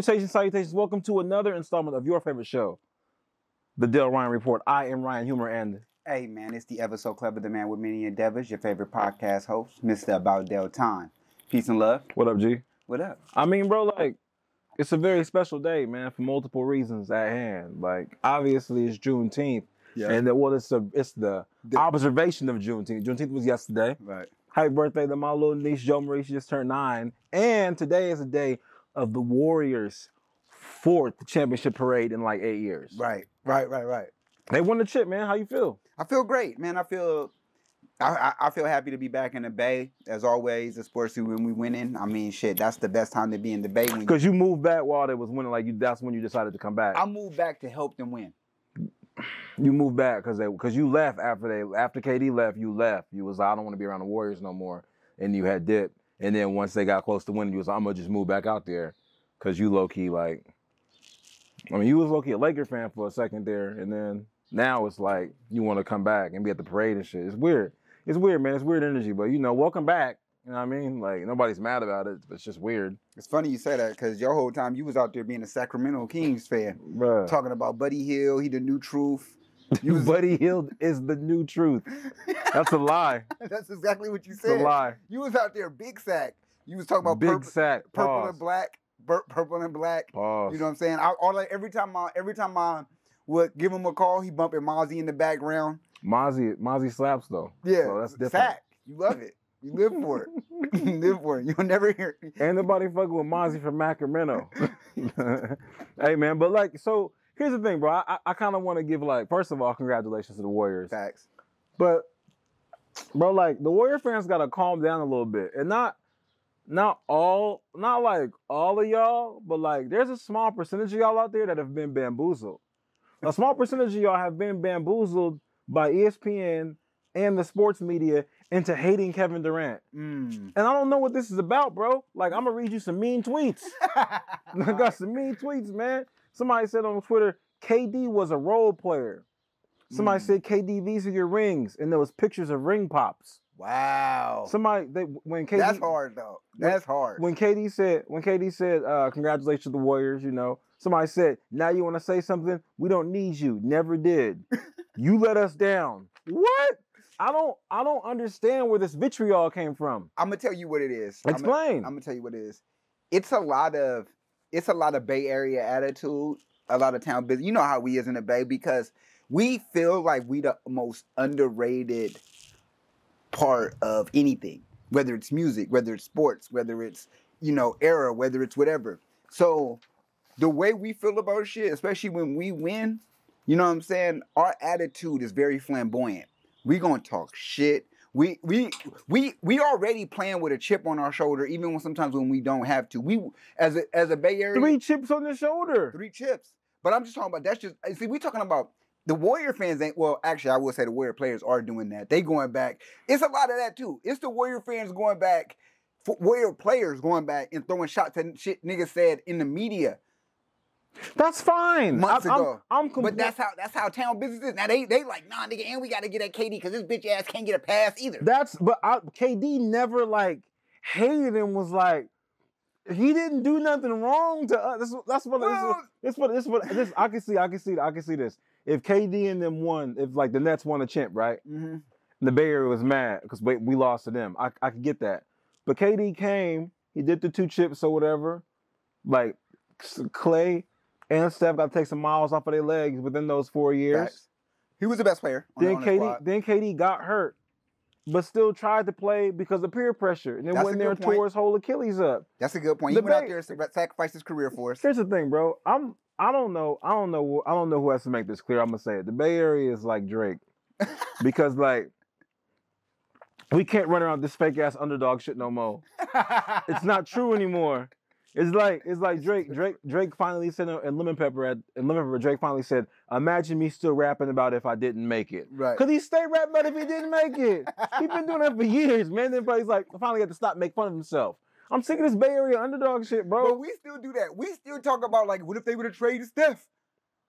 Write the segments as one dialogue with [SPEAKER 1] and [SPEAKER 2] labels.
[SPEAKER 1] Salutations, salutations. Welcome to another installment of your favorite show, The Dale Ryan Report. I am Ryan Humor and
[SPEAKER 2] Hey man, it's the ever so clever, the man with many endeavors, your favorite podcast host, Mr. About Del Time. Peace and love.
[SPEAKER 1] what up, G?
[SPEAKER 2] What up?
[SPEAKER 1] I mean, bro, like, it's a very special day, man, for multiple reasons at hand. Like, obviously, it's Juneteenth. And the, well, it's, a, it's the,
[SPEAKER 2] The-
[SPEAKER 1] observation of Juneteenth. Juneteenth was yesterday.
[SPEAKER 2] right.
[SPEAKER 1] Happy birthday to my little niece, Joe Marie. She just turned nine. And today is the day of the Warriors' fourth championship parade in like eight years.
[SPEAKER 2] Right, right, right, right.
[SPEAKER 1] They won the chip, man. How you feel?
[SPEAKER 2] I feel great, man. I feel I, I, I feel happy to be back in the Bay. As always, the sports team when we winning. I mean shit, that's the best time to be in the Bay you,
[SPEAKER 1] Because you moved back while they was winning. Like you, that's when you decided to come back.
[SPEAKER 2] I moved back to help them win.
[SPEAKER 1] you moved back because they because you left after they after KD left. You left. You was like, I don't want to be around the Warriors no more, and you had dipped. And then once they got close to winning, you was like, I'm gonna just move back out there because you low key like. I mean, you was low key a Laker fan for a second there, and then now it's like you want to come back and be at the parade and shit. It's weird. It's weird, man. It's weird energy, but you know, welcome back. You know what I mean? Like nobody's mad about it. It's just weird,
[SPEAKER 2] It's funny you say that because your whole time you was out there being a Sacramento Kings fan,
[SPEAKER 1] Bruh.
[SPEAKER 2] talking about Buddy Hield, he the new truth. You was,
[SPEAKER 1] Buddy Hield is the new truth. That's a lie.
[SPEAKER 2] that's exactly what you
[SPEAKER 1] It's a
[SPEAKER 2] said.
[SPEAKER 1] lie.
[SPEAKER 2] You was out there big sack. You was talking about
[SPEAKER 1] Big
[SPEAKER 2] purple,
[SPEAKER 1] sack.
[SPEAKER 2] purple
[SPEAKER 1] Pause.
[SPEAKER 2] and black, purple and black.
[SPEAKER 1] Pause.
[SPEAKER 2] You know what I'm saying? I, all like every time I every time I would give him a call, he bumping Mozzy in the background.
[SPEAKER 1] Mozzy, Mozzy slaps though.
[SPEAKER 2] Yeah,
[SPEAKER 1] So that's different.
[SPEAKER 2] sack. You love it. You live for it. you live for it. You'll never hear.
[SPEAKER 1] Ain't nobody fucking with Mozzy from Sacramento. hey man, but like, so here's the thing, bro. I, I, kind of want to give like, first of all, congratulations to the Warriors.
[SPEAKER 2] Facts.
[SPEAKER 1] But, bro, like the Warrior fans gotta calm down a little bit, and not, not all, not like all of y'all, but like there's a small percentage of y'all out there that have been bamboozled. A small percentage of y'all have been bamboozled by ESPN and the sports media into hating Kevin Durant.
[SPEAKER 2] Mm.
[SPEAKER 1] And I don't know what this is about, bro. Like, I'm gonna read you some mean tweets. I got some mean tweets, man. Somebody said on Twitter, KD was a role player. Somebody
[SPEAKER 2] Mm.
[SPEAKER 1] said, KD, these are your rings. And there was pictures of ring pops.
[SPEAKER 2] wow.
[SPEAKER 1] Somebody, they, when KD,
[SPEAKER 2] That's hard though. That's hard.
[SPEAKER 1] when KD said, when KD said, uh, congratulations to the Warriors, you know, somebody said, now you want to say something? We don't need you. Never did. you let us down. What? I don't, I don't understand where this vitriol came from.
[SPEAKER 2] I'm gonna tell you what it is. I'm gonna-
[SPEAKER 1] Explain.
[SPEAKER 2] I'm gonna tell you what it is. It's a lot of it's a lot of Bay Area attitude, a lot of town business. You know how we is in the Bay because we feel like we the most underrated part of anything, whether it's music, whether it's sports, whether it's you know era, whether it's whatever. So the way we feel about shit, especially when we win, you know what I'm saying? Our attitude is very flamboyant. We gonna talk shit. We we we we already playing with a chip on our shoulder, even when sometimes when we don't have to. We as a as a Bay Area
[SPEAKER 1] Three chips on the shoulder.
[SPEAKER 2] three chips. But I'm just talking about that's just see we talking about the Warrior fans ain't well actually I will say the Warrior players are doing that. They going back. It's a lot of that too. It's the Warrior fans going back, Warrior players going back and throwing shots at shit niggas said in the media.
[SPEAKER 1] That's fine.
[SPEAKER 2] Months
[SPEAKER 1] I,
[SPEAKER 2] ago.
[SPEAKER 1] I'm, I'm
[SPEAKER 2] But that's how that's how town business is. Now they they like nah nigga and we got to get at KD because this bitch ass can't get a pass either.
[SPEAKER 1] That's but I, KD never like hated him. Was like he didn't do nothing wrong to us. That's, that's what.
[SPEAKER 2] Well-
[SPEAKER 1] this, what this what this. I can see. I can see. I can see this. If KD and them won, if like the Nets won a champ, right?
[SPEAKER 2] hmm
[SPEAKER 1] The Bay Area was mad because we, we lost to them. I I could get that. But KD came. He did the two chips or whatever. Like Clay and Steph got to take some miles off of their legs within those four years.
[SPEAKER 2] Facts. He was the best player.
[SPEAKER 1] Then
[SPEAKER 2] the
[SPEAKER 1] KD, then KD got hurt, but still tried to play because of peer pressure, and then
[SPEAKER 2] That's
[SPEAKER 1] went there and
[SPEAKER 2] point.
[SPEAKER 1] tore his whole Achilles up.
[SPEAKER 2] That's a good point. He
[SPEAKER 1] The
[SPEAKER 2] went out there and sac- sacrificed his career for us.
[SPEAKER 1] Here's the thing, bro. I'm I don't know. I don't know. I don't know who has to make this clear. I'm gonna say it. The Bay Area is like Drake, because like we can't run around this fake ass underdog shit no more. It's not true anymore. It's like it's like Drake. Drake Drake finally said uh, in Lemon Pepper at in Lemon Pepper. Drake finally said, "Imagine me still rapping about if I didn't make it."
[SPEAKER 2] right.
[SPEAKER 1] Cause he stayed rapping about if he didn't make it. He's been doing that for years, man. Then he's like, I finally got to stop make fun of himself. I'm sick of this Bay Area underdog shit, bro.
[SPEAKER 2] But we still do that. We still talk about like, what if they would have traded Steph?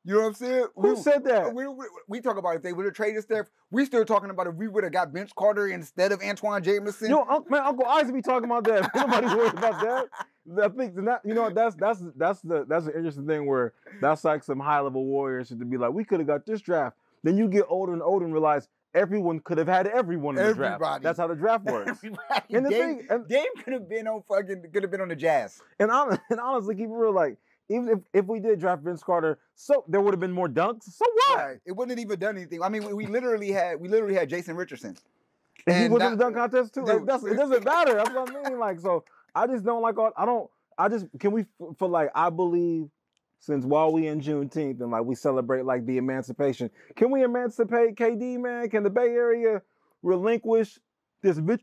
[SPEAKER 2] You know what I'm saying?
[SPEAKER 1] Who
[SPEAKER 2] We-
[SPEAKER 1] said that?
[SPEAKER 2] We, we, we talk about if they would have traded Steph. We still talking about if we would have got Vince Carter instead of Antawn Jamison.
[SPEAKER 1] Yo, Unc- man, Uncle Isaac be talking about that. Nobody's worried about that. I think that you know that's that's that's the that's an interesting thing where that's like some high level warriors to be like we could have got this draft. Then you get older and older and realize everyone could have had everyone in the draft. That's how the draft works.
[SPEAKER 2] Everybody.
[SPEAKER 1] And the
[SPEAKER 2] Dame,
[SPEAKER 1] thing- and-
[SPEAKER 2] Dame could have been on fucking could have been on the Jazz.
[SPEAKER 1] And, and honestly, keep it real, like even if, if we did draft Vince Carter, so there would have been more dunks. So what?
[SPEAKER 2] Right. It wouldn't have even done anything. I mean, we, we literally had we literally had Jason Richardson.
[SPEAKER 1] And he was in the dunk contest too. Like,
[SPEAKER 2] Dude.
[SPEAKER 1] that's, it doesn't matter. That's what I mean. Like, so I just don't like all. I don't. I just can we for like I believe since while we in Juneteenth and like we celebrate like the emancipation, can we emancipate KD man? Can the Bay Area relinquish this bitch?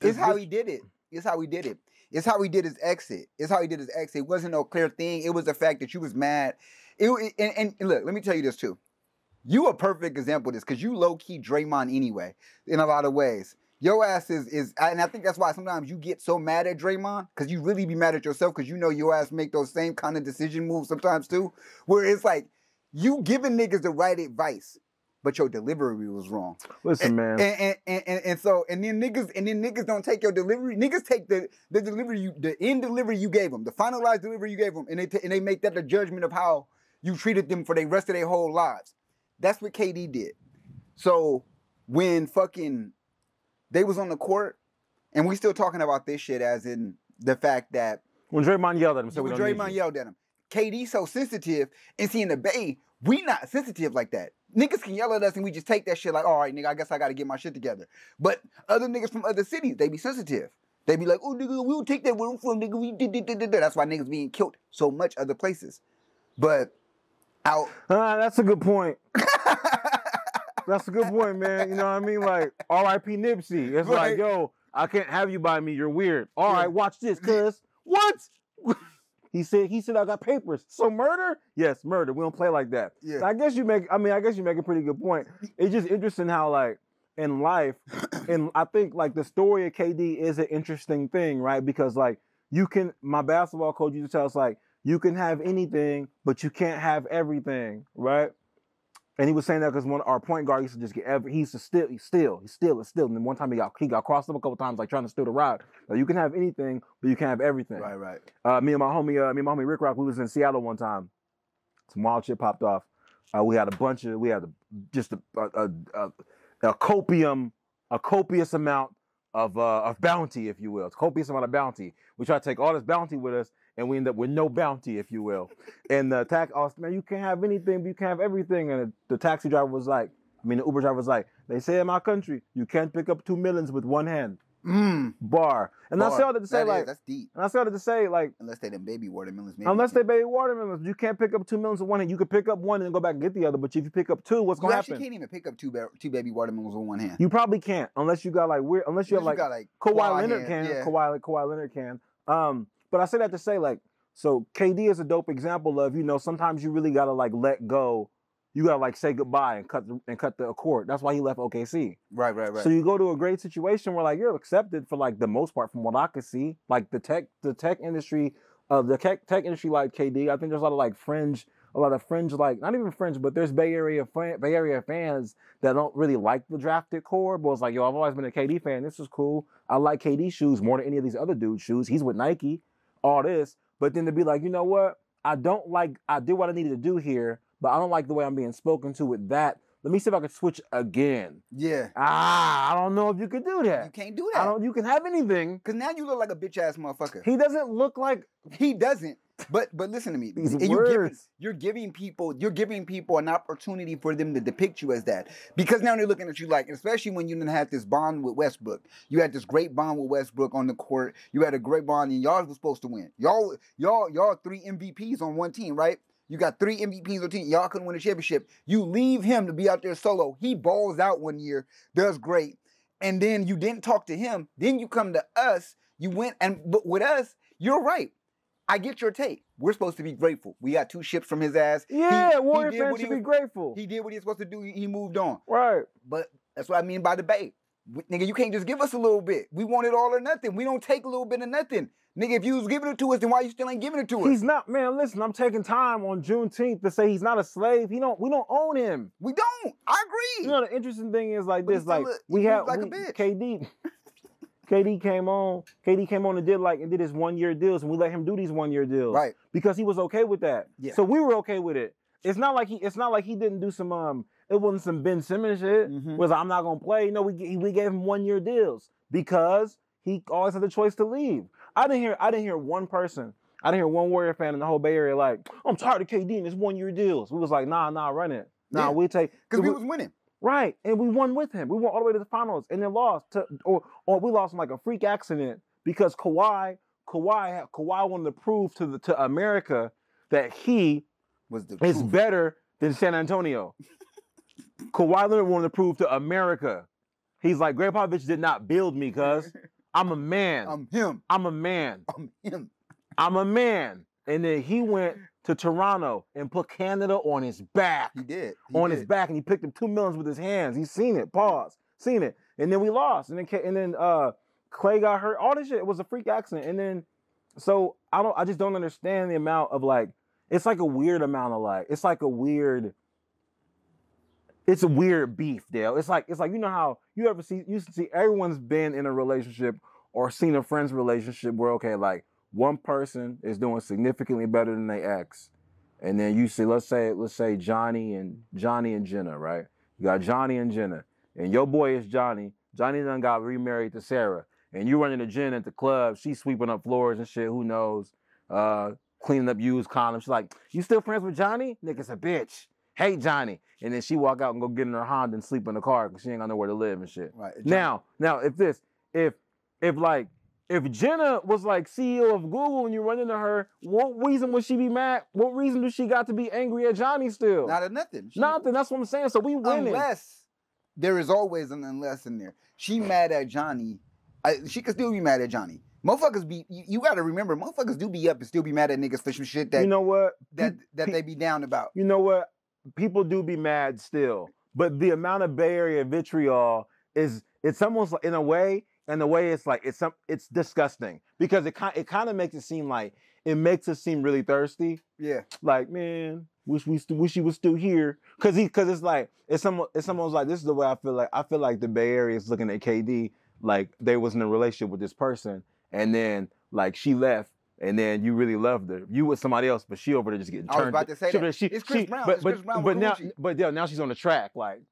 [SPEAKER 2] It's how he did it. It's how he did it. It's how he did his exit. It's how he did his exit. It wasn't no clear thing. It was the fact that you was mad. It, and, and, and look, let me tell you this too. You a perfect example of this because you low key Draymond anyway in a lot of ways. Your ass is is, and I think that's why sometimes you get so mad at Draymond because you really be mad at yourself because you know your ass make those same kind of decision moves sometimes too. Where it's like you giving niggas the right advice, but your delivery was wrong.
[SPEAKER 1] Listen, man.
[SPEAKER 2] And, and, and, and, and so and then niggas and then niggas don't take your delivery. Niggas take the the delivery you the end delivery you gave them, the finalized delivery you gave them, and they ta- and they make that the judgment of how you treated them for the rest of their whole lives. That's what KD did. So when fucking they was on the court, and we still talking about this shit as in the fact that
[SPEAKER 1] when Draymond yelled at him, we
[SPEAKER 2] when Draymond yelled at him. KD so sensitive, and see in the Bay, we not sensitive like that. Niggas can yell at us and we just take that shit like, all right, nigga, I guess I gotta get my shit together. But other niggas from other cities, they be sensitive. They be like, oh nigga, we'll take that where I'm from, nigga. We did, did, did, did. That's why niggas being killed so much other places. But out
[SPEAKER 1] Ah, that's a good point. That's a good point, man. You know what I mean? Like R.I.P. Nipsey. It's
[SPEAKER 2] Right.
[SPEAKER 1] like, yo, I can't have you by me. You're weird. All
[SPEAKER 2] Yeah.
[SPEAKER 1] right, watch this, cuz. What? he said. He said I got papers. So murder? Yes, murder. We don't play like that.
[SPEAKER 2] Yeah.
[SPEAKER 1] I guess you make. I mean, I guess you make a pretty good point. It's just interesting how like in life, and I think like the story of KD is an interesting thing, right? Because like you can. My basketball coach used to tell us like you can have anything, but you can't have everything, right? And he was saying that because one our point guard used to just get every he used to steal, he steal, he steal, he steal. And then one time he got he got crossed up a couple times, like trying to steal the rod. Like, you can have anything, but you can't have everything.
[SPEAKER 2] right, right.
[SPEAKER 1] Uh, me and my homie, uh, me and my homie Rick Rock, we was in Seattle one time. Some wild shit popped off. Uh, we had a bunch of, we had a, just a, a, a, a, a copium, a copious amount of uh, of bounty, if you will. It's copious amount of bounty. We try to take all this bounty with us, and we end up with no bounty, if you will. And the tax, oh, man, you can't have anything, but you can't have everything. And the, taxi driver was like, I mean, the Uber driver was like, they say in my country, you can't pick up two millions with one hand.
[SPEAKER 2] Mm.
[SPEAKER 1] Bar. And I
[SPEAKER 2] bar.
[SPEAKER 1] say all that to say,
[SPEAKER 2] That is-
[SPEAKER 1] like,
[SPEAKER 2] that's deep.
[SPEAKER 1] and I started to say, like,
[SPEAKER 2] Unless they them baby watermelons, maybe.
[SPEAKER 1] Unless they baby watermelons, you can't pick up two millions with one hand. You could pick up one and go back and get the other. But if you pick up two, what's gonna
[SPEAKER 2] actually
[SPEAKER 1] happen?
[SPEAKER 2] can't even pick up two ba- two baby watermelons with one hand.
[SPEAKER 1] You probably can't unless you got like weird. Unless you have
[SPEAKER 2] Unless
[SPEAKER 1] like
[SPEAKER 2] got, like
[SPEAKER 1] Kawhi
[SPEAKER 2] claw
[SPEAKER 1] Leonard can.
[SPEAKER 2] yeah.
[SPEAKER 1] Kawhi Kawhi Leonard can. Um, but I say that to say like, so KD is a dope example of you know sometimes you really gotta like let go. You gotta like say goodbye and cut the, and cut the accord. That's why he left OKC.
[SPEAKER 2] Right, right, right.
[SPEAKER 1] So you go to a great situation where like you're accepted for like the most part from what I could see. Like the tech the tech industry, uh the tech tech industry like KD. I think there's a lot of like fringe, a lot of fringe like not even fringe, but there's Bay Area fan, Bay Area fans that don't really like the drafted core. But it's like, yo, I've always been a KD fan. This is cool. I like KD shoes more than any of these other dudes' shoes. He's with Nike, all this. But then to be like, you know what? I don't like I did what I needed to do here, but I don't like the way I'm being spoken to with that. Let me see if I can switch again.
[SPEAKER 2] yeah,
[SPEAKER 1] Ah, I don't know if you could do that.
[SPEAKER 2] you can't do that.
[SPEAKER 1] I don't. You can have anything.
[SPEAKER 2] Cause now you look like a bitch ass motherfucker.
[SPEAKER 1] He doesn't look like
[SPEAKER 2] He doesn't. But but listen to me.
[SPEAKER 1] These
[SPEAKER 2] you're giving,
[SPEAKER 1] words.
[SPEAKER 2] you're giving people you're giving people an opportunity for them to depict you as that because now they're looking at you like, especially when you didn't have this bond with Westbrook. You had this great bond with Westbrook on the court. You had a great bond, and y'all was supposed to win. Y'all y'all y'all three MVPs on one team, right? You got three MVPs on team. Y'all couldn't win a championship. You leave him to be out there solo. He balls out one year, does great, and then you didn't talk to him. Then you come to us. You went and but with us, you're right. I get your take. We're supposed to be grateful. We got two ships from his ass.
[SPEAKER 1] Yeah.
[SPEAKER 2] he
[SPEAKER 1] Warrior
[SPEAKER 2] did
[SPEAKER 1] fans
[SPEAKER 2] he
[SPEAKER 1] should be grateful.
[SPEAKER 2] He did what he was supposed to do. He he moved on.
[SPEAKER 1] right.
[SPEAKER 2] But that's what I mean by debate. Nigga, you can't just give us a little bit. We want it all or nothing. We don't take a little bit of nothing. Nigga, if you was giving it to us, then why you still ain't giving it to us?
[SPEAKER 1] He's not, man. Listen, I'm taking time on Juneteenth to say he's not a slave. He don't. We don't own him.
[SPEAKER 2] we don't. I agree.
[SPEAKER 1] You know the interesting thing is like
[SPEAKER 2] But
[SPEAKER 1] this, like
[SPEAKER 2] a-
[SPEAKER 1] we have
[SPEAKER 2] like a
[SPEAKER 1] we-
[SPEAKER 2] bitch.
[SPEAKER 1] KD. KD came on. KD came on and did like and did his one year deals, and we let him do these one year deals,
[SPEAKER 2] right.
[SPEAKER 1] Because he was okay with that.
[SPEAKER 2] Yeah.
[SPEAKER 1] So we were okay with it. It's not like he. It's not like he didn't do some. Um. It wasn't some Ben Simmons shit.
[SPEAKER 2] Mhm.
[SPEAKER 1] Was I'm not gonna play. No, we we gave him one year deals because he always had the choice to leave. I didn't hear. I didn't hear one person. I didn't hear one Warrior fan in the whole Bay Area like, I'm tired of KD and his one year deals. We was like, nah, nah, run it. Nah,
[SPEAKER 2] Yeah.
[SPEAKER 1] we take
[SPEAKER 2] Because we
[SPEAKER 1] we-
[SPEAKER 2] was winning.
[SPEAKER 1] Right, and we won with him. We went all the way to the finals, and then lost to, or or we lost in like a freak accident because Kawhi, Kawhi, Kawhi wanted to prove to the to America that he
[SPEAKER 2] Was the
[SPEAKER 1] is
[SPEAKER 2] truth.
[SPEAKER 1] better than San Antonio. Kawhi Leonard wanted to prove to America, he's like, Gregg Popovich did not build me, cuz I'm a man.
[SPEAKER 2] I'm him.
[SPEAKER 1] I'm a man.
[SPEAKER 2] I'm him.
[SPEAKER 1] I'm a man. And then he went to Toronto and put Canada on his back
[SPEAKER 2] He did. He
[SPEAKER 1] on his back and he picked up two millions with his hands. He's seen it. Pause. Seen it. And then we lost. And then and then uh Clay got hurt. All this shit. It was a freak accident. And then so I don't I just don't understand the amount of like it's like a weird amount of like it's like a weird it's a weird beef, Dale. It's like it's like you know how you ever see you see everyone's been in a relationship or seen a friend's relationship where okay, like one person is doing significantly better than they ex, and then you see, let's say, let's say Johnny and Johnny and Jenna, right? You got Johnny and Jenna, and your boy is Johnny. Johnny done got remarried to Sarah, and you running to Jen at the club. She's sweeping up floors and shit. Who knows? Uh, cleaning up used condoms. She's like, you still friends with Johnny? Nigga's a bitch. Hate Johnny. And then she walk out and go get in her Honda and sleep in the car because she ain't got nowhere to live and shit.
[SPEAKER 2] Right. John-
[SPEAKER 1] Now, now, if this, if, if like, if Jenna was like CEO of Google and you run into her, what reason would she be mad? What reason does she got to be angry at Johnny still?
[SPEAKER 2] Not a nothing. She-
[SPEAKER 1] Nothing. That's what I'm saying. So we winning.
[SPEAKER 2] Unless there is always an unless in there. She mad at Johnny. I, she could still be mad at Johnny. Motherfuckers be you, you gotta remember, motherfuckers do be up and still be mad at niggas for some shit that
[SPEAKER 1] you know what?
[SPEAKER 2] that that
[SPEAKER 1] pe-
[SPEAKER 2] they be down about.
[SPEAKER 1] you know what? People do be mad still, but the amount of Bay Area vitriol is it's almost like in a way, in the way, it's like it's some it's disgusting because it kind it kind of makes it seem like it makes us seem really thirsty.
[SPEAKER 2] Yeah.
[SPEAKER 1] Like man, wish we st- wish he was still here because he because it's like it's some it's almost like this is the way I feel like I feel like the Bay Area is looking at KD like they was in a relationship with this person and then like she left. And then you really loved her. You with somebody else, but she over there just getting turned.
[SPEAKER 2] I was about to say
[SPEAKER 1] she,
[SPEAKER 2] that.
[SPEAKER 1] She,
[SPEAKER 2] It's Chris
[SPEAKER 1] she-
[SPEAKER 2] Brown.
[SPEAKER 1] But,
[SPEAKER 2] It's
[SPEAKER 1] but,
[SPEAKER 2] Chris Brown
[SPEAKER 1] but
[SPEAKER 2] with
[SPEAKER 1] now, but yeah, now she's on the track. Like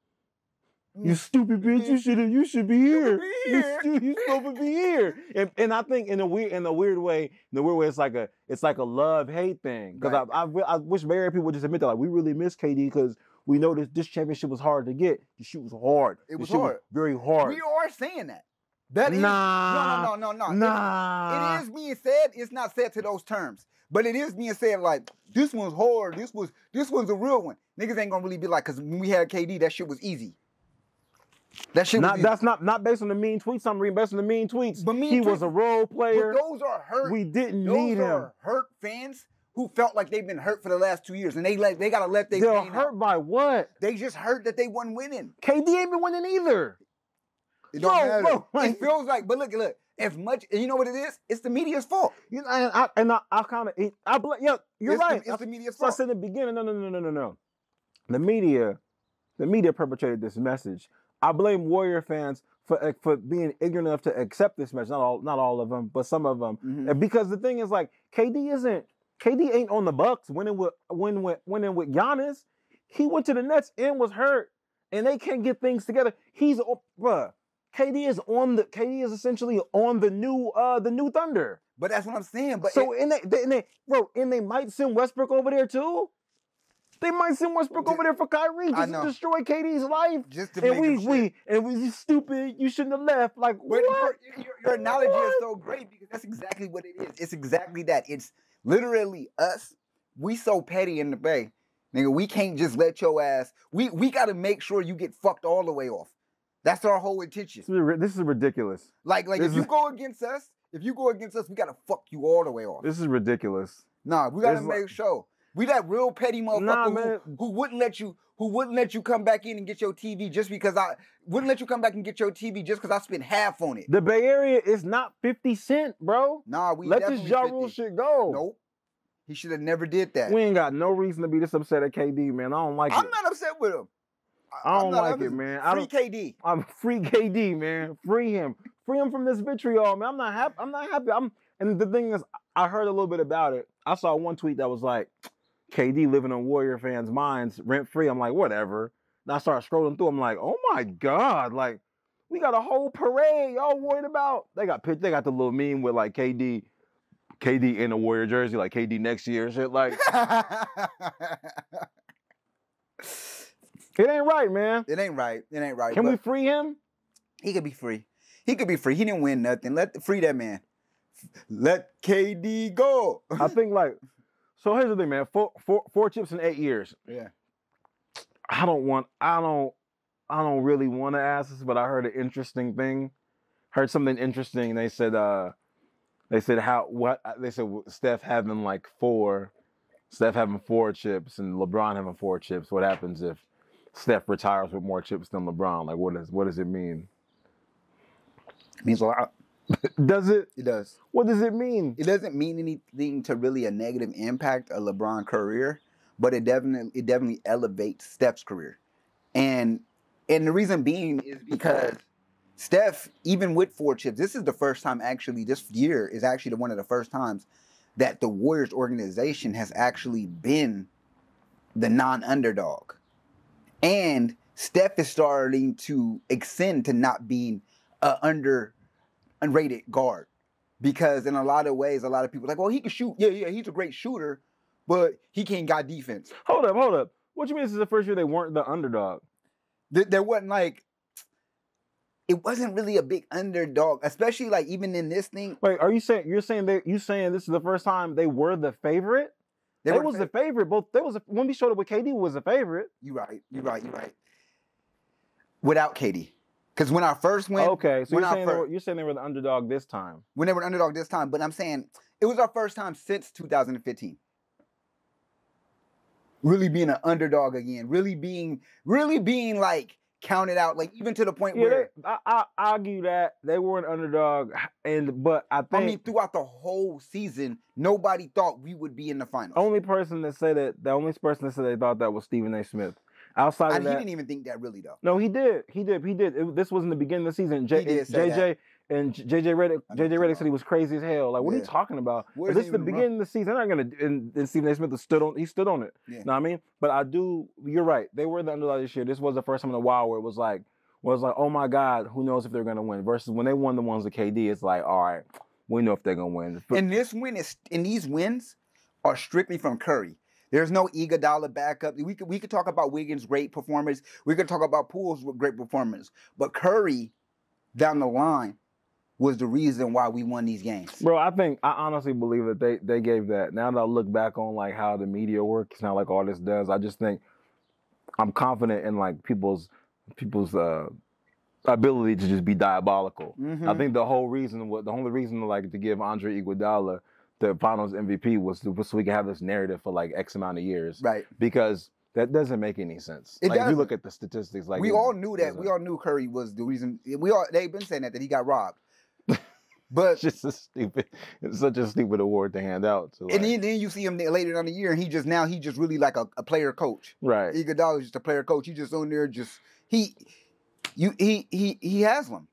[SPEAKER 1] you stupid bitch, you should have, you should be here.
[SPEAKER 2] be
[SPEAKER 1] You,
[SPEAKER 2] here.
[SPEAKER 1] stu- you supposed to be here. And, and I think in a weird, in a weird way, in a weird way, it's like a, it's like a love hate thing. Because
[SPEAKER 2] Right.
[SPEAKER 1] I, I, I wish Barry people would just admit that, like we really miss KD because we know this, this championship was hard to get. The shoot was hard.
[SPEAKER 2] It was hard.
[SPEAKER 1] very hard.
[SPEAKER 2] We are saying that. That is
[SPEAKER 1] nah,
[SPEAKER 2] no no no no no. It-
[SPEAKER 1] nah.
[SPEAKER 2] it is being said. It's not said to those terms, but it is being said like this one's hard. This was this one's a real one. Niggas ain't gonna really be like, cause when we had KD, that shit was easy. That shit
[SPEAKER 1] Not,
[SPEAKER 2] easy.
[SPEAKER 1] that's not not based on the mean tweets. I'm reading based on the mean tweets.
[SPEAKER 2] But mean
[SPEAKER 1] he was a role player.
[SPEAKER 2] But those are hurt.
[SPEAKER 1] We didn't
[SPEAKER 2] those
[SPEAKER 1] need him.
[SPEAKER 2] Those are hurt fans who felt like they've been hurt for the last two years, and they like they gotta let they
[SPEAKER 1] They're
[SPEAKER 2] pain out.
[SPEAKER 1] hurt by what?
[SPEAKER 2] They just hurt that they wasn't winning.
[SPEAKER 1] KD ain't been winning either.
[SPEAKER 2] It don't
[SPEAKER 1] Bro,
[SPEAKER 2] matter.
[SPEAKER 1] bro, like-
[SPEAKER 2] it feels like, but look, look. As much, and you know what it is? It's the media's fault.
[SPEAKER 1] You know, and I and I, I kind of I bl- yeah, you're
[SPEAKER 2] it's
[SPEAKER 1] right.
[SPEAKER 2] The, it's the media's
[SPEAKER 1] so I said in the beginning, no, no, no, no, no, no. The media, the media perpetrated this message. I blame Warrior fans for uh, for being ignorant enough to accept this message. Not all, not all of them, but some of them.
[SPEAKER 2] Mhm.
[SPEAKER 1] And because the thing is, like, KD isn't KD ain't on the Bucks winning with winning with winning with Giannis. He went to the Nets and was hurt, and they can't get things together. He's bruh. KD is on the KD is essentially on the new uh the new Thunder.
[SPEAKER 2] But that's what I'm saying. But
[SPEAKER 1] so
[SPEAKER 2] it-
[SPEAKER 1] and they, they, and they bro and they might send Westbrook over there too. They might send Westbrook
[SPEAKER 2] Ju-
[SPEAKER 1] over there for Kyrie just to destroy KD's life.
[SPEAKER 2] just to
[SPEAKER 1] And
[SPEAKER 2] make
[SPEAKER 1] we we and we you stupid. You shouldn't have left. Like what?
[SPEAKER 2] your, your, your analogy is so great because that's exactly what it is. It's exactly that. It's literally us. We so petty in the bay. Nigga, we can't just let your ass. We we gotta make sure you get fucked all the way off. That's our whole intention.
[SPEAKER 1] This is ridiculous.
[SPEAKER 2] Like, like
[SPEAKER 1] This
[SPEAKER 2] if you
[SPEAKER 1] is-
[SPEAKER 2] go against us, if you go against us, we gotta fuck you all the way off.
[SPEAKER 1] This is ridiculous.
[SPEAKER 2] Nah, we gotta
[SPEAKER 1] This is like-
[SPEAKER 2] make sure. We that real petty motherfucker
[SPEAKER 1] Nah,
[SPEAKER 2] who, who wouldn't let you who wouldn't let you come back in and get your TV just because I wouldn't let you come back and get your TV just because I spent half on it.
[SPEAKER 1] The Bay Area is not 50 Cent, bro.
[SPEAKER 2] Nah, we
[SPEAKER 1] Let this Ja Rule shit go.
[SPEAKER 2] Nope. He should have never did that.
[SPEAKER 1] We ain't got no reason to be this upset at KD, man. I don't like it.
[SPEAKER 2] I'm not upset with him.
[SPEAKER 1] I
[SPEAKER 2] I'm
[SPEAKER 1] don't
[SPEAKER 2] not
[SPEAKER 1] like
[SPEAKER 2] upset.
[SPEAKER 1] it, man. I don't.
[SPEAKER 2] KD.
[SPEAKER 1] I'm free KD, man. Free him. Free him from this vitriol, man. I'm not happy. I'm not happy. I'm and the thing is, I heard a little bit about it. I saw one tweet that was like, KD living on Warrior fans' minds rent free. I'm like, whatever. And I start scrolling through. I'm like, oh my God. Like, we got a whole parade. Y'all worried about? They got they got the little meme with like KD, KD in a Warrior jersey, like KD next year shit. Like, it ain't right, man.
[SPEAKER 2] it ain't right. It ain't right.
[SPEAKER 1] Can we free him?
[SPEAKER 2] he could be free. He could be free. He didn't win nothing. Let free that man. Let KD go.
[SPEAKER 1] I think like so here's the thing, man. Four, four, four chips in eight years.
[SPEAKER 2] yeah.
[SPEAKER 1] I don't want I don't I don't really want to ask this, but I heard an interesting thing. Heard something interesting. They said uh they said how what they said Steph having like four Steph having four chips and LeBron having four chips. What happens if Steph retires with more chips than LeBron? Like what does what does it mean?
[SPEAKER 2] It means a lot.
[SPEAKER 1] Does it
[SPEAKER 2] It does.
[SPEAKER 1] what does it mean?
[SPEAKER 2] It doesn't mean anything to really a negative impact a LeBron career, but it definitely it definitely elevates Steph's career. And and the reason being is because Steph, even with four chips, this is the first time actually this year is actually the one of the first times that the Warriors organization has actually been the non-underdog. And Steph is starting to extend to not being a under unrated guard because in a lot of ways, a lot of people are like, well, he can shoot. Yeah, yeah, he's a great shooter, but he can't got defense.
[SPEAKER 1] Hold up, hold up. What you mean this is the first year they weren't the underdog?
[SPEAKER 2] There, there wasn't like, it wasn't really a big underdog, especially like even in this thing.
[SPEAKER 1] Wait, are you saying you're saying they you saying this is the first time they were the favorite? They,
[SPEAKER 2] were
[SPEAKER 1] was
[SPEAKER 2] fa-
[SPEAKER 1] the favorite. Both they was a, when we showed up with KD was a favorite.
[SPEAKER 2] You right. You right. You right. Without KD, because when I first went,
[SPEAKER 1] okay, so you're saying they
[SPEAKER 2] fir-
[SPEAKER 1] were, you're saying they were the underdog this time.
[SPEAKER 2] When we never underdog this time, but I'm saying it was our first time since 2015. Really being an underdog again, really being, really being like counted out, like even to the point
[SPEAKER 1] Yeah,
[SPEAKER 2] where
[SPEAKER 1] they, I, I argue that they were an underdog, and but I think
[SPEAKER 2] I mean, throughout the whole season, nobody thought we would be in the finals.
[SPEAKER 1] only person that said it, the only person that said they thought that was Stephen A. Smith. Outside
[SPEAKER 2] and
[SPEAKER 1] of
[SPEAKER 2] he
[SPEAKER 1] that,
[SPEAKER 2] didn't even think that really though.
[SPEAKER 1] no, he did, he did, he did. It- this was in the beginning of the season. J,
[SPEAKER 2] He did say
[SPEAKER 1] JJ and JJ Redick,
[SPEAKER 2] I what
[SPEAKER 1] JJ
[SPEAKER 2] you're
[SPEAKER 1] Redick said he was crazy as hell. Like, what are you talking about?
[SPEAKER 2] Where's
[SPEAKER 1] this is the
[SPEAKER 2] the run?
[SPEAKER 1] beginning of the season. They're not gonna and, and Stephen A. Smith stood on he stood on it.
[SPEAKER 2] Yeah.
[SPEAKER 1] Know what I mean? But I do you're right. They were the underdog this year. This was the first time in a while where it was like was like, oh my God, who knows if they're gonna win? Versus when they won the ones with KD, it's like, all right, we know if they're gonna win. But-
[SPEAKER 2] And this win is, and these wins are strictly from Curry. There's no Iguodala backup. We could we could talk about Wiggins' great performance. We could talk about Poole's great performance, but Curry down the line was the reason why we won these games.
[SPEAKER 1] Bro, I think I honestly believe that they they gave that. Now that I look back on like how the media works, now like all this does, I just think I'm confident in like people's people's uh ability to just be diabolical. I
[SPEAKER 2] Mhm.
[SPEAKER 1] think the whole reason, what the only reason, like to give Andre Iguodala the Finals MVP was, to, so we could have this narrative for like X amount of years,
[SPEAKER 2] Right.
[SPEAKER 1] because that doesn't make any sense.
[SPEAKER 2] It
[SPEAKER 1] like if you look at the statistics, like
[SPEAKER 2] we all knew that. We all knew Curry was the reason. We all they've been saying that that he got robbed. But
[SPEAKER 1] It's just a stupid. It's such a stupid award to hand out. To
[SPEAKER 2] and then, then you see him later on the year, and he just now he just really like a, a player coach.
[SPEAKER 1] right.
[SPEAKER 2] Iguodala is just a player coach. He just on there, just he, you he he he has them.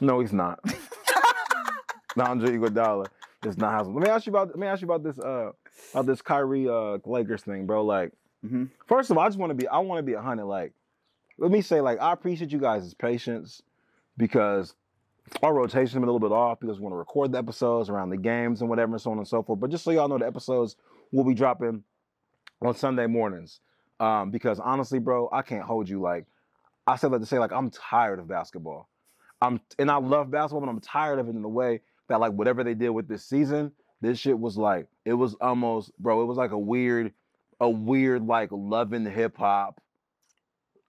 [SPEAKER 1] No, he's not. Andre Iguodala is not Haslem. Let me ask you about. Let me ask you about this. Uh, about this Kyrie uh Lakers thing, bro. Like,
[SPEAKER 2] Mhm.
[SPEAKER 1] first of all, I just want to be. I want to be a hundred. Like, let me say, like, I appreciate you guys' patience because our rotation has been a little bit off because we want to record the episodes around the games and whatever, and so on and so forth. But just so y'all know, the episodes will be dropping on Sunday mornings. Um, because honestly, bro, I can't hold you. Like, I said that to say, like, I'm tired of basketball. I'm and I love basketball, but I'm tired of it in the way that like whatever they did with this season, this shit was like it was almost, bro. It was like a weird, a weird like loving hip hop.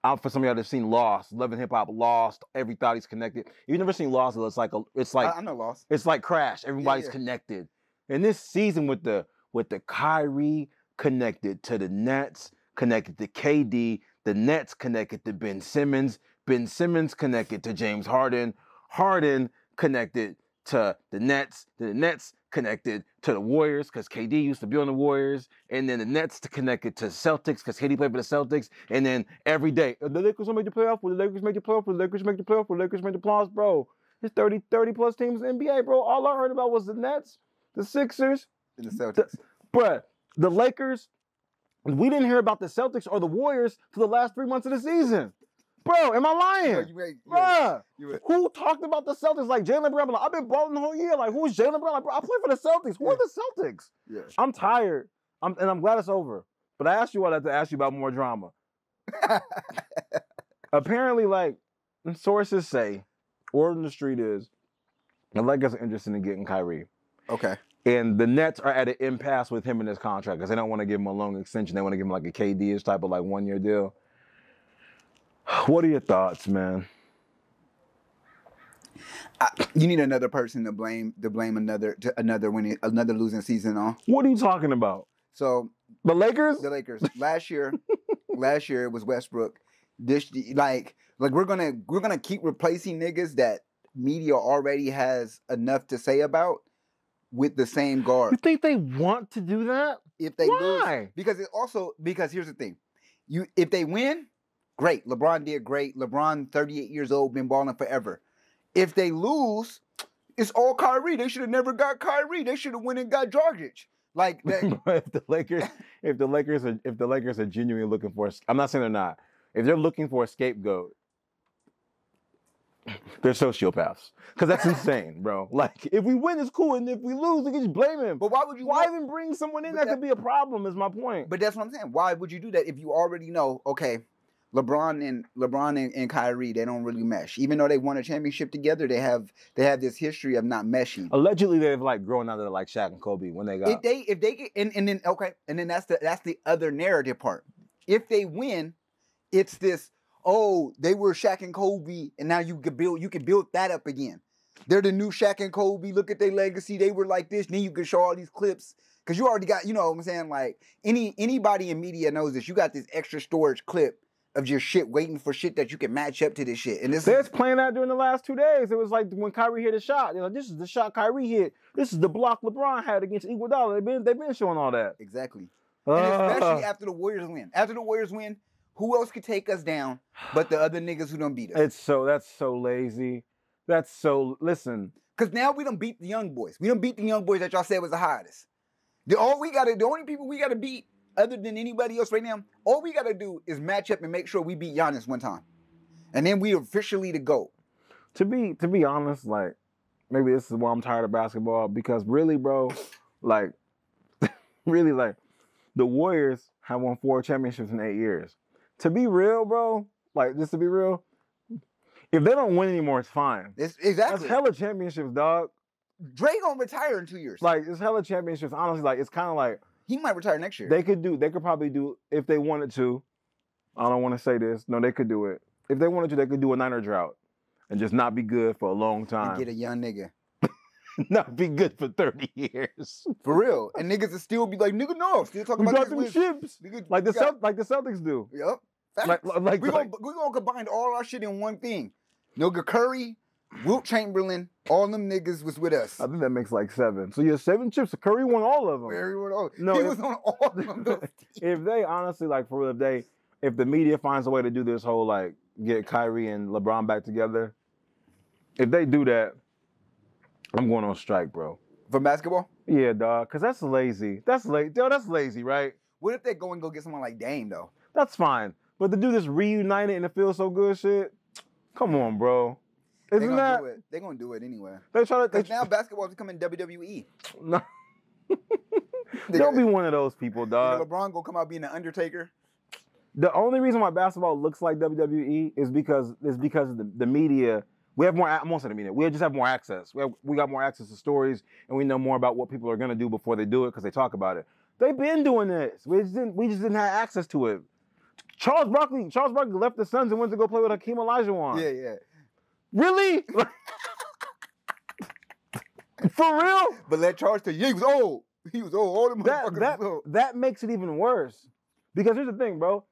[SPEAKER 1] Out for some of y'all that's seen Lost, loving hip hop, Lost. Every thought he's connected. If you've never seen Lost, it's like a, it's like
[SPEAKER 2] I, I'm not lost.
[SPEAKER 1] it's like Crash. Everybody's
[SPEAKER 2] yeah.
[SPEAKER 1] connected. And this season with the with the Kyrie connected to the Nets, connected to KD, the Nets connected to Ben Simmons, Ben Simmons connected to James Harden, Harden connected to the Nets, the Nets connected to the Warriors because KD used to be on the Warriors, and then the Nets to connected to Celtics because KD played for the Celtics, and then every day "Uh, the Lakers will make the playoff, will the Lakers make the playoff, will the Lakers make the playoff, will the Lakers make the playoffs, bro. There's 30, 30 plus teams in the NBA, bro. All I heard about was the Nets, the Sixers,
[SPEAKER 2] In the Celtics.
[SPEAKER 1] bruh, the Lakers. We didn't hear about the Celtics or the Warriors for the last three months of the season. Bro, am I lying?
[SPEAKER 2] you right, you right,
[SPEAKER 1] Bruh. Who talked about the Celtics like Jaylen Brown? Like, I've been balling the whole year. Like, who's Jaylen Brown? Like, bro, I play for the Celtics. Who are the Celtics?
[SPEAKER 2] Yeah.
[SPEAKER 1] I'm tired. I'm, and I'm glad it's over. But I asked you all that to ask you about more drama. Apparently, like sources say, word on the street is, the Lakers are interested in getting Kyrie.
[SPEAKER 2] okay.
[SPEAKER 1] And the Nets are at an impasse with him and his contract because they don't want to give him a long extension. They want to give him like a KD-ish type of like one year deal. What are your thoughts, man?
[SPEAKER 2] I, you need another person to blame to blame another to another winning another losing season on.
[SPEAKER 1] What are you talking about?
[SPEAKER 2] So
[SPEAKER 1] The Lakers?
[SPEAKER 2] the Lakers last year, last year it was Westbrook. This like like we're gonna we're gonna keep replacing niggas that media already has enough to say about with the same guard.
[SPEAKER 1] You think they want to do that?
[SPEAKER 2] If they lose,
[SPEAKER 1] Why?
[SPEAKER 2] because it also because here's the thing, you if they win, great. LeBron did great. LeBron, 38 years old, been balling forever. If they lose, it's all Kyrie. They should have never got Kyrie. They should have went and got Dragic. Like that.
[SPEAKER 1] if the Lakers, if the Lakers are, if the Lakers are genuinely looking for, a, I'm not saying they're not. If they're looking for a scapegoat, they're sociopaths. Because that's insane, bro. Like, if we win, it's cool, and if we lose, we can just blame him.
[SPEAKER 2] but why would you?
[SPEAKER 1] Why
[SPEAKER 2] want-
[SPEAKER 1] even bring someone in that,
[SPEAKER 2] that-
[SPEAKER 1] could be a problem? Is my point.
[SPEAKER 2] But that's what I'm saying. Why would you do that if you already know? Okay, LeBron and LeBron and, and Kyrie, they don't really mesh. Even though they won a championship together, they have they have this history of not meshing.
[SPEAKER 1] Allegedly, they've like grown out of like Shaq and Kobe when they got.
[SPEAKER 2] If they if they get and, and then okay, and then that's the that's the other narrative part. If they win, it's this. Oh, they were Shaq and Kobe, and now you could build you can build that up again. They're the new Shaq and Kobe. Look at their legacy. They were like this. Then you can show all these clips because you already got. You know what I'm saying? Like any anybody in media knows this. You got this extra storage clip of your shit waiting for shit that you can match up to this shit. And this
[SPEAKER 1] They
[SPEAKER 2] is
[SPEAKER 1] playing that during the last two days. It was like when Kyrie hit a shot. They're like, "This is the shot Kyrie hit. This is the block LeBron had against Iguodala." They've been they've been showing all that.
[SPEAKER 2] exactly. And
[SPEAKER 1] Uh,
[SPEAKER 2] especially after the Warriors win. After the Warriors win, who else could take us down but the other niggas who don't beat us?
[SPEAKER 1] It's so that's so lazy. That's so listen.
[SPEAKER 2] Because now we don't beat the young boys. We don't beat the young boys that y'all said was the hottest. The all we gotta, the only people we gotta beat, other than anybody else right now, all we gotta do is match up and make sure we beat Giannis one time, and then we officially the goat.
[SPEAKER 1] To be to be honest, like maybe this is why I'm tired of basketball because really, bro, like really like the Warriors have won four championships in eight years. To be real, bro, like just to be real, if they don't win anymore, it's fine.
[SPEAKER 2] It's, exactly That's
[SPEAKER 1] hella championships, dog.
[SPEAKER 2] Dre gonna retire in two years.
[SPEAKER 1] Like it's hella championships. Honestly, like it's kind of like
[SPEAKER 2] he might retire next year.
[SPEAKER 1] they could do. They could probably do if they wanted to. I don't want to say this. No, they could do it. If they wanted to, they could do a niner drought and just not be good for a long
[SPEAKER 2] and
[SPEAKER 1] time.
[SPEAKER 2] get a young nigga
[SPEAKER 1] not be good for thirty years.
[SPEAKER 2] for real, and niggas would still be like, nigga, no, still talking
[SPEAKER 1] We
[SPEAKER 2] about this
[SPEAKER 1] ships
[SPEAKER 2] Nigga,
[SPEAKER 1] like the
[SPEAKER 2] got-
[SPEAKER 1] Celt- like the Celtics do.
[SPEAKER 2] Yep.
[SPEAKER 1] Like
[SPEAKER 2] Facts.
[SPEAKER 1] like,
[SPEAKER 2] we
[SPEAKER 1] like
[SPEAKER 2] gonna we gonna combine all our shit in one thing. Nigga Curry, Wilt Chamberlain, all them niggas was with us.
[SPEAKER 1] I think that makes like seven. So yeah, seven chips. Curry won all of them.
[SPEAKER 2] Everyone else.
[SPEAKER 1] No,
[SPEAKER 2] he
[SPEAKER 1] if-
[SPEAKER 2] was on all of them.
[SPEAKER 1] if they honestly like for real, if they if the media finds a way to do this whole like get Kyrie and LeBron back together, if they do that, I'm going on strike, bro.
[SPEAKER 2] For basketball,
[SPEAKER 1] Yeah, dog, cause that's lazy. That's lazy. Yo, that's lazy, right?
[SPEAKER 2] what if they go and go get someone like Dame though?
[SPEAKER 1] That's fine. But to do this reunited and it feels so good, shit. Come on, bro. Isn't
[SPEAKER 2] gonna
[SPEAKER 1] that
[SPEAKER 2] do it. They gonna do it anyway.
[SPEAKER 1] they try to?
[SPEAKER 2] Because now basketball is becoming WWE.
[SPEAKER 1] no. Don't be one of those people, dog.
[SPEAKER 2] LeBron gonna come out being the Undertaker.
[SPEAKER 1] The only reason why basketball looks like WWE is because is because of the, the media. We have more. Of the media. We just have more access. We have, we got more access to stories, and we know more about what people are gonna do before they do it because they talk about it. They've been doing this. We just didn't. We just didn't have access to it. Charles Barkley. Charles Barkley left the Suns and went to go play with Hakeem Olajuwon.
[SPEAKER 2] Yeah, yeah.
[SPEAKER 1] Really? For real?
[SPEAKER 2] But Charles tell you, he was old. He was old. All the
[SPEAKER 1] that that
[SPEAKER 2] old.
[SPEAKER 1] that makes it even worse. Because here's the thing, bro.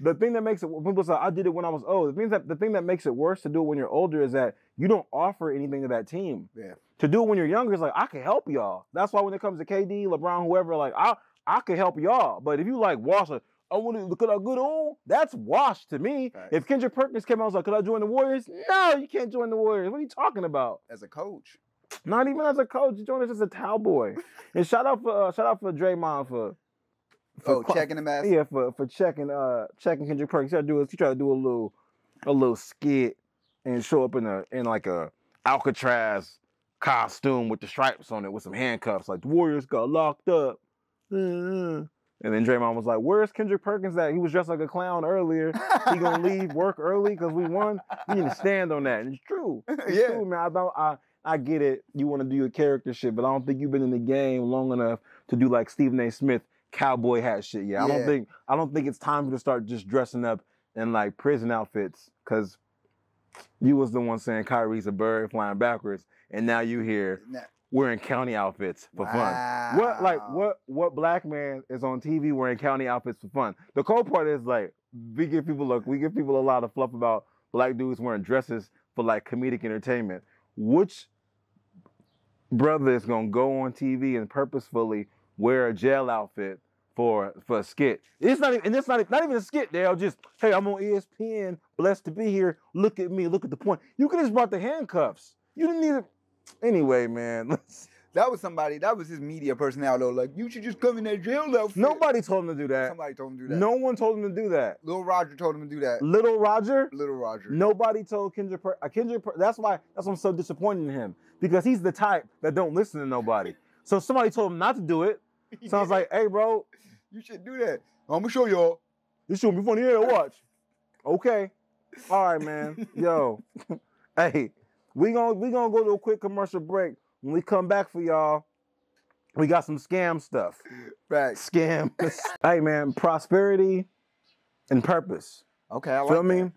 [SPEAKER 1] The thing that makes it people say I did it when I was old. The thing that the thing that makes it worse to do it when you're older is that you don't offer anything to that team.
[SPEAKER 2] Yeah.
[SPEAKER 1] To do it when you're younger is like I can help y'all. That's why when it comes to KD, LeBron, whoever, like I I can help y'all. But if you like wash it, I want to look at how good on. That's washed to me.
[SPEAKER 2] Right.
[SPEAKER 1] If Kendrick Perkins came out and was like, could I join the Warriors? No, you can't join the Warriors. What are you talking about?
[SPEAKER 2] As a coach.
[SPEAKER 1] Not even as a coach. You join us as a cowboy. and shout out for uh, shout out for Draymond for, for
[SPEAKER 2] Oh, checking him as
[SPEAKER 1] yeah for for checking uh checking Kendrick Perkins. He tried to do he tried to do a little a little skit and show up in a in like a Alcatraz costume with the stripes on it with some handcuffs. Like the Warriors got locked up. Uh-uh. And then Draymond was like, "Where's Kendrick Perkins at? He was dressed like a clown earlier. He gonna leave work early because we won. You need to stand on that." And it's true. It's
[SPEAKER 2] yeah.
[SPEAKER 1] true, man. I don't. I I get it. You want to do your character shit, but I don't think you've been in the game long enough to do like Stephen A. Smith cowboy hat shit. Yeah, I don't think. I don't think it's time to start just dressing up in like prison outfits because you was the one saying Kyrie's a bird flying backwards, and now you here
[SPEAKER 2] Nah.
[SPEAKER 1] Wearing county outfits for fun. What like what what black man is on TV wearing county outfits for fun? The cool part is like we give people look we give people a lot of fluff about black dudes wearing dresses for like comedic entertainment. Which brother is gonna go on TV and purposefully wear a jail outfit for for a skit? It's not even and it's not not even a skit. They'll just hey I'm on ESPN, blessed to be here. Look at me, look at the point. You could have just brought the handcuffs. You didn't need it. Anyway, man.
[SPEAKER 2] That was somebody. That was his media personnel though. Like you should just come in that jail outfit.
[SPEAKER 1] Nobody told him to do that.
[SPEAKER 2] Somebody told him to do that.
[SPEAKER 1] No one told him to do that.
[SPEAKER 2] Little Roger told him to do that.
[SPEAKER 1] Little Roger,
[SPEAKER 2] Little Roger.
[SPEAKER 1] nobody told Kendrick. Per- uh, Kendrick. Per- that's why. That's why I'm so disappointed in him because he's the type that don't listen to nobody. So somebody told him not to do it. So I was like, "Hey, bro,
[SPEAKER 2] you should do that. I'm gonna show y'all.
[SPEAKER 1] this should be funny. Yeah, watch. Okay, all right, man. Yo, hey, we gonna we gonna go to a quick commercial break. When we come back for y'all, we got some scam stuff.
[SPEAKER 2] Right.
[SPEAKER 1] Scam. hey, man, prosperity and purpose.
[SPEAKER 2] Okay, I like
[SPEAKER 1] Feel
[SPEAKER 2] that.
[SPEAKER 1] me?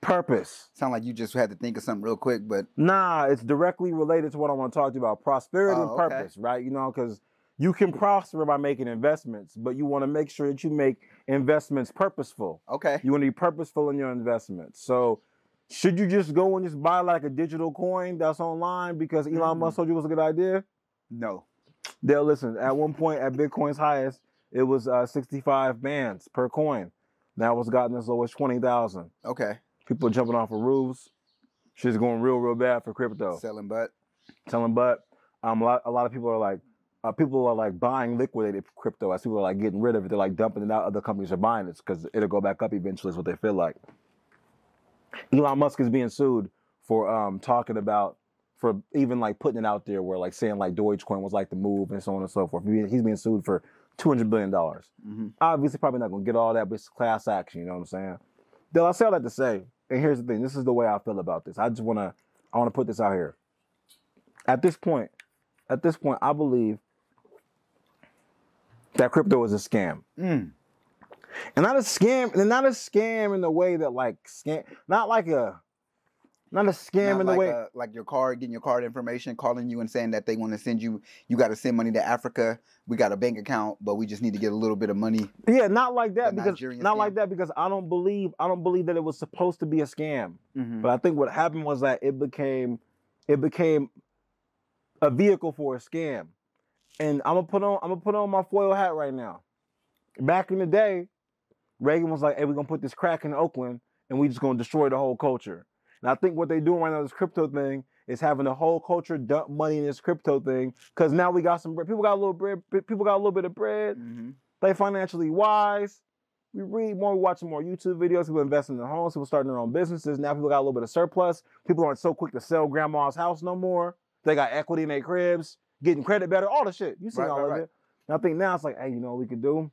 [SPEAKER 1] Purpose.
[SPEAKER 2] Sound like you just had to think of something real quick, but
[SPEAKER 1] Nah, it's directly related to what I want to talk to you about prosperity and
[SPEAKER 2] Oh, okay.
[SPEAKER 1] purpose, right? You know, because you can prosper by making investments, but you want to make sure that you make investments purposeful.
[SPEAKER 2] okay.
[SPEAKER 1] You want to be purposeful in your investments. So, should you just go and just buy like a digital coin that's online because Elon
[SPEAKER 2] Mm.
[SPEAKER 1] Musk told you it was a good idea?
[SPEAKER 2] No.
[SPEAKER 1] Dale, listen, at one point at Bitcoin's highest, it was uh, 65 bands per coin. Now it's gotten as low as 20,000.
[SPEAKER 2] Okay.
[SPEAKER 1] People are jumping off of roofs. Shit's going real, real bad for crypto.
[SPEAKER 2] Selling butt.
[SPEAKER 1] Telling butt. um, a lot, a lot of people are like, uh, people are like buying liquidated crypto as people are like getting rid of it. They're like dumping it out. Other companies are buying it because it'll go back up eventually. Is what they feel like. Elon Musk is being sued for um, talking about for even like putting it out there where like saying like Dogecoin was like the move and so on and so forth. He's being sued for two hundred billion dollars.
[SPEAKER 2] hmm
[SPEAKER 1] Obviously, probably not gonna get all that, but it's class action. You know what I'm saying? Dale, I say all that to say, and here's the thing. This is the way I feel about this. I just wanna, I wanna put this out here. At this point, at this point, I believe that crypto is a scam,
[SPEAKER 2] Mm.
[SPEAKER 1] And not a scam, and not a scam in the way that like scam, not like a, not a scam
[SPEAKER 2] Not
[SPEAKER 1] in the
[SPEAKER 2] like,
[SPEAKER 1] way.
[SPEAKER 2] uh, like your card, getting your card information, calling you and saying that they want to send you. You got to send money to Africa. We got a bank account, but we just need to get a little bit of money.
[SPEAKER 1] Yeah, not like that because
[SPEAKER 2] Nigerian
[SPEAKER 1] not
[SPEAKER 2] scam?
[SPEAKER 1] like that because I don't believe I don't believe that it was supposed to be a scam.
[SPEAKER 2] Mm-hmm.
[SPEAKER 1] But I think what happened was that it became it became a vehicle for a scam. And I'm gonna put on I'm gonna put on my foil hat right now. Back in the day, Reagan was like, "Hey, we're gonna put this crack in Oakland, and we just gonna destroy the whole culture." And I think what they're doing right now, this crypto thing, is having the whole culture dump money in this crypto thing, because now we got some bread. People got a little bread. People got a little bit of bread.
[SPEAKER 2] Mm-hmm.
[SPEAKER 1] They financially wise. We read more, we watch more YouTube videos. People invest in their homes. People starting their own businesses. Now people got a little bit of surplus. People aren't so quick to sell grandma's house no more. They got equity in their cribs, getting credit better, all the shit. You see
[SPEAKER 2] Right,
[SPEAKER 1] all
[SPEAKER 2] right,
[SPEAKER 1] of
[SPEAKER 2] right.
[SPEAKER 1] it. And I think now it's like, hey, you know what we could do?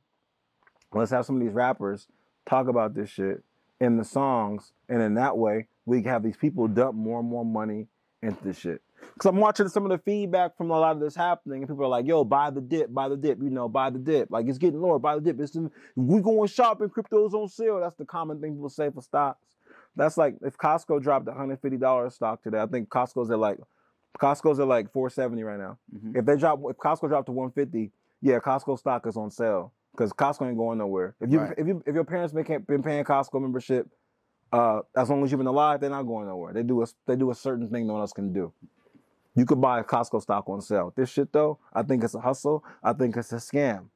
[SPEAKER 1] Let's have some of these rappers talk about this shit in the songs, and in that way, we can have these people dump more and more money into this shit. Because I'm watching some of the feedback from a lot of this happening, and people are like, yo, buy the dip, buy the dip, you know, buy the dip. Like, it's getting lower, buy the dip. It's we going shopping, crypto's on sale. That's the common thing people say for stocks. That's like if Costco dropped $150 stock today, I think Costco's at like Costco's at like 470 right now.
[SPEAKER 2] Mhm.
[SPEAKER 1] If they drop if Costco dropped to 150, yeah, Costco stock is on sale because Costco ain't going nowhere. If you
[SPEAKER 2] Right.
[SPEAKER 1] if you if your parents been been paying Costco membership, uh, as long as you've been alive, they're not going nowhere. They do a they do a certain thing no one else can do. You could buy a Costco stock on sale. This shit though, I think it's a hustle. I think it's a scam.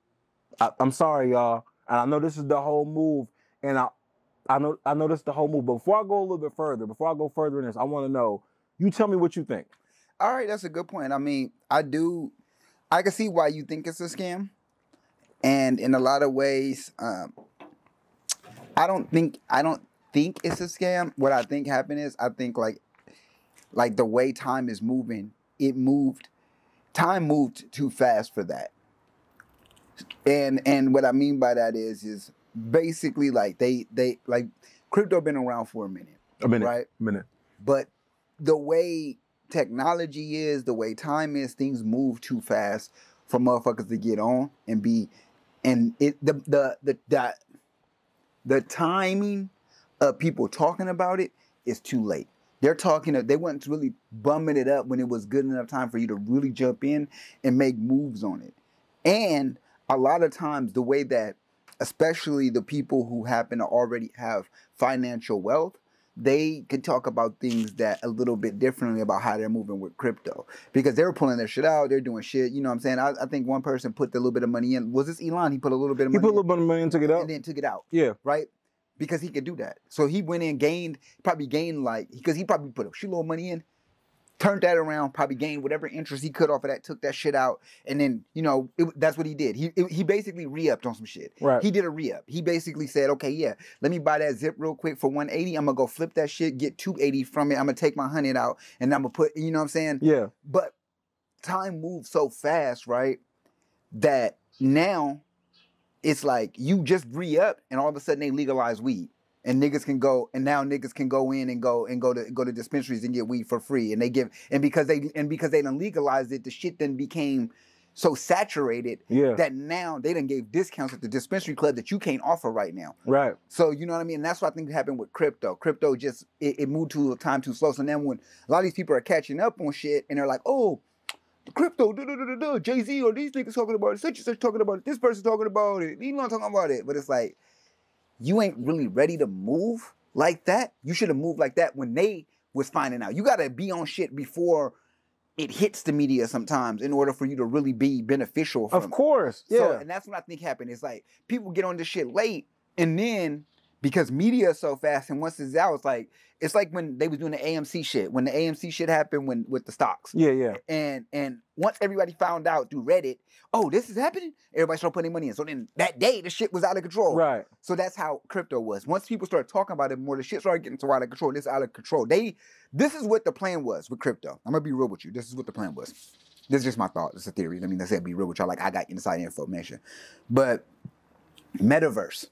[SPEAKER 1] I, I'm sorry, y'all, and I know this is the whole move, and I I know I know this is the whole move. But before I go a little bit further, before I go further in this, I want to know. You tell me what you think.
[SPEAKER 2] All right, that's a good point. I mean, I do, I can see why you think it's a scam, and in a lot of ways, um, I don't think I don't think it's a scam. What I think happened is I think like, like the way time is moving, it moved, time moved too fast for that. And and what I mean by that is is basically like they they like crypto been around for a minute,
[SPEAKER 1] A minute,
[SPEAKER 2] right?
[SPEAKER 1] A minute.
[SPEAKER 2] But the way technology is, the way time is, things move too fast for motherfuckers to get on and be and it the the the the, the timing of people talking about it is too late. They're talking they weren't really bumming it up when it was good enough time for you to really jump in and make moves on it. And a lot of times the way that especially the people who happen to already have financial wealth they could talk about things that a little bit differently about how they're moving with crypto because they're pulling their shit out, they're doing shit. You know what I'm saying? I, I think one person put a little bit of money in. Was this Elon? He put a little bit of money.
[SPEAKER 1] He put a little bit of money and took it out.
[SPEAKER 2] and then took it out,
[SPEAKER 1] Yeah,
[SPEAKER 2] right? Because he could do that. So he went in, gained, probably gained like because he probably put a shitload of money in, turned that around, probably gained whatever interest he could off of that, took that shit out, and then you know it, that's what he did. He it- he basically re-upped on some shit.
[SPEAKER 1] right.
[SPEAKER 2] He did a re-up. He basically said, okay, yeah, let me buy that zip real quick for 180. I'm gonna go flip that shit, get 280 from it. I'm gonna take my hundred out and I'm gonna put, you know what I'm saying?
[SPEAKER 1] yeah,
[SPEAKER 2] But time moves so fast, right? That now it's like you just re-up and all of a sudden they legalize weed. And niggas can go, and now niggas can go in and go and go to go to dispensaries and get weed for free. And they give, and because they and because they done legalized it, the shit then became so saturated
[SPEAKER 1] yeah.
[SPEAKER 2] that now they done gave discounts at the dispensary club that you can't offer right now.
[SPEAKER 1] right.
[SPEAKER 2] So you know what I mean? And that's what I think happened with crypto. Crypto just it, it moved to a time too slow. So then when a lot of these people are catching up on shit and they're like, oh, crypto, Jay Z or these niggas talking about it, such and such talking about it, this person talking about it, Elon talking about it. But it's like, you ain't really ready to move like that. You should have moved like that when they was finding out. You gotta be on shit before it hits the media sometimes in order for you to really be beneficial from
[SPEAKER 1] Of course. Yeah.
[SPEAKER 2] so, and that's what I think happened. It's like people get on this shit late, and then because media is so fast, and once it's out, it's like it's like when they was doing the AMC shit. When the AMC shit happened, when with the stocks,
[SPEAKER 1] yeah, yeah.
[SPEAKER 2] and and once everybody found out through Reddit, oh, this is happening. Everybody started putting money in. So then that day, the shit was out of control.
[SPEAKER 1] Right.
[SPEAKER 2] So that's how crypto was. Once people started talking about it more, the shit started getting so out of control. This out of control. They, this is what the plan was with crypto. I'm gonna be real with you. This is what the plan was. This is just my thought. It's a theory. I mean, I said be real with y'all. Like I got inside information, but metaverse.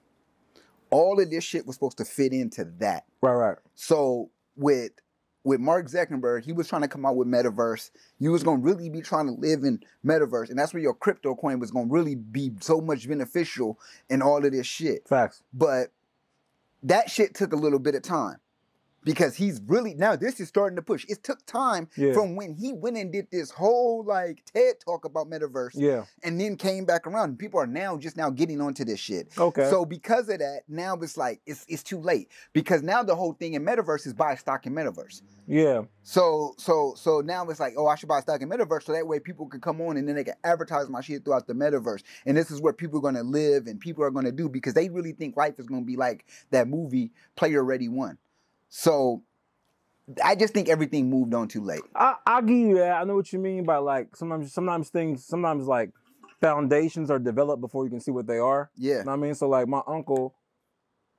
[SPEAKER 2] All of this shit was supposed to fit into that.
[SPEAKER 1] Right, right.
[SPEAKER 2] So with with Mark Zuckerberg, he was trying to come out with metaverse. You was gonna really be trying to live in metaverse, and that's where your crypto coin was gonna really be so much beneficial in all of this shit.
[SPEAKER 1] Facts.
[SPEAKER 2] But that shit took a little bit of time because he's really now this is starting to push. It took time
[SPEAKER 1] Yeah.
[SPEAKER 2] from when he went and did this whole like TED talk about metaverse
[SPEAKER 1] Yeah.
[SPEAKER 2] and then came back around. People are now just now getting onto this shit.
[SPEAKER 1] Okay.
[SPEAKER 2] So because of that, now it's like it's it's too late because now the whole thing in metaverse is buy stock in metaverse.
[SPEAKER 1] yeah.
[SPEAKER 2] So so so now it's like oh I should buy stock in metaverse so that way people can come on and then they can advertise my shit throughout the metaverse and this is where people are gonna live and people are gonna do because they really think life is gonna be like that movie Player Ready One. So I just think everything moved on too late.
[SPEAKER 1] I I give you that. I know what you mean by like sometimes sometimes things sometimes like foundations are developed before you can see what they are.
[SPEAKER 2] Yeah.
[SPEAKER 1] You know what I mean? So like my uncle,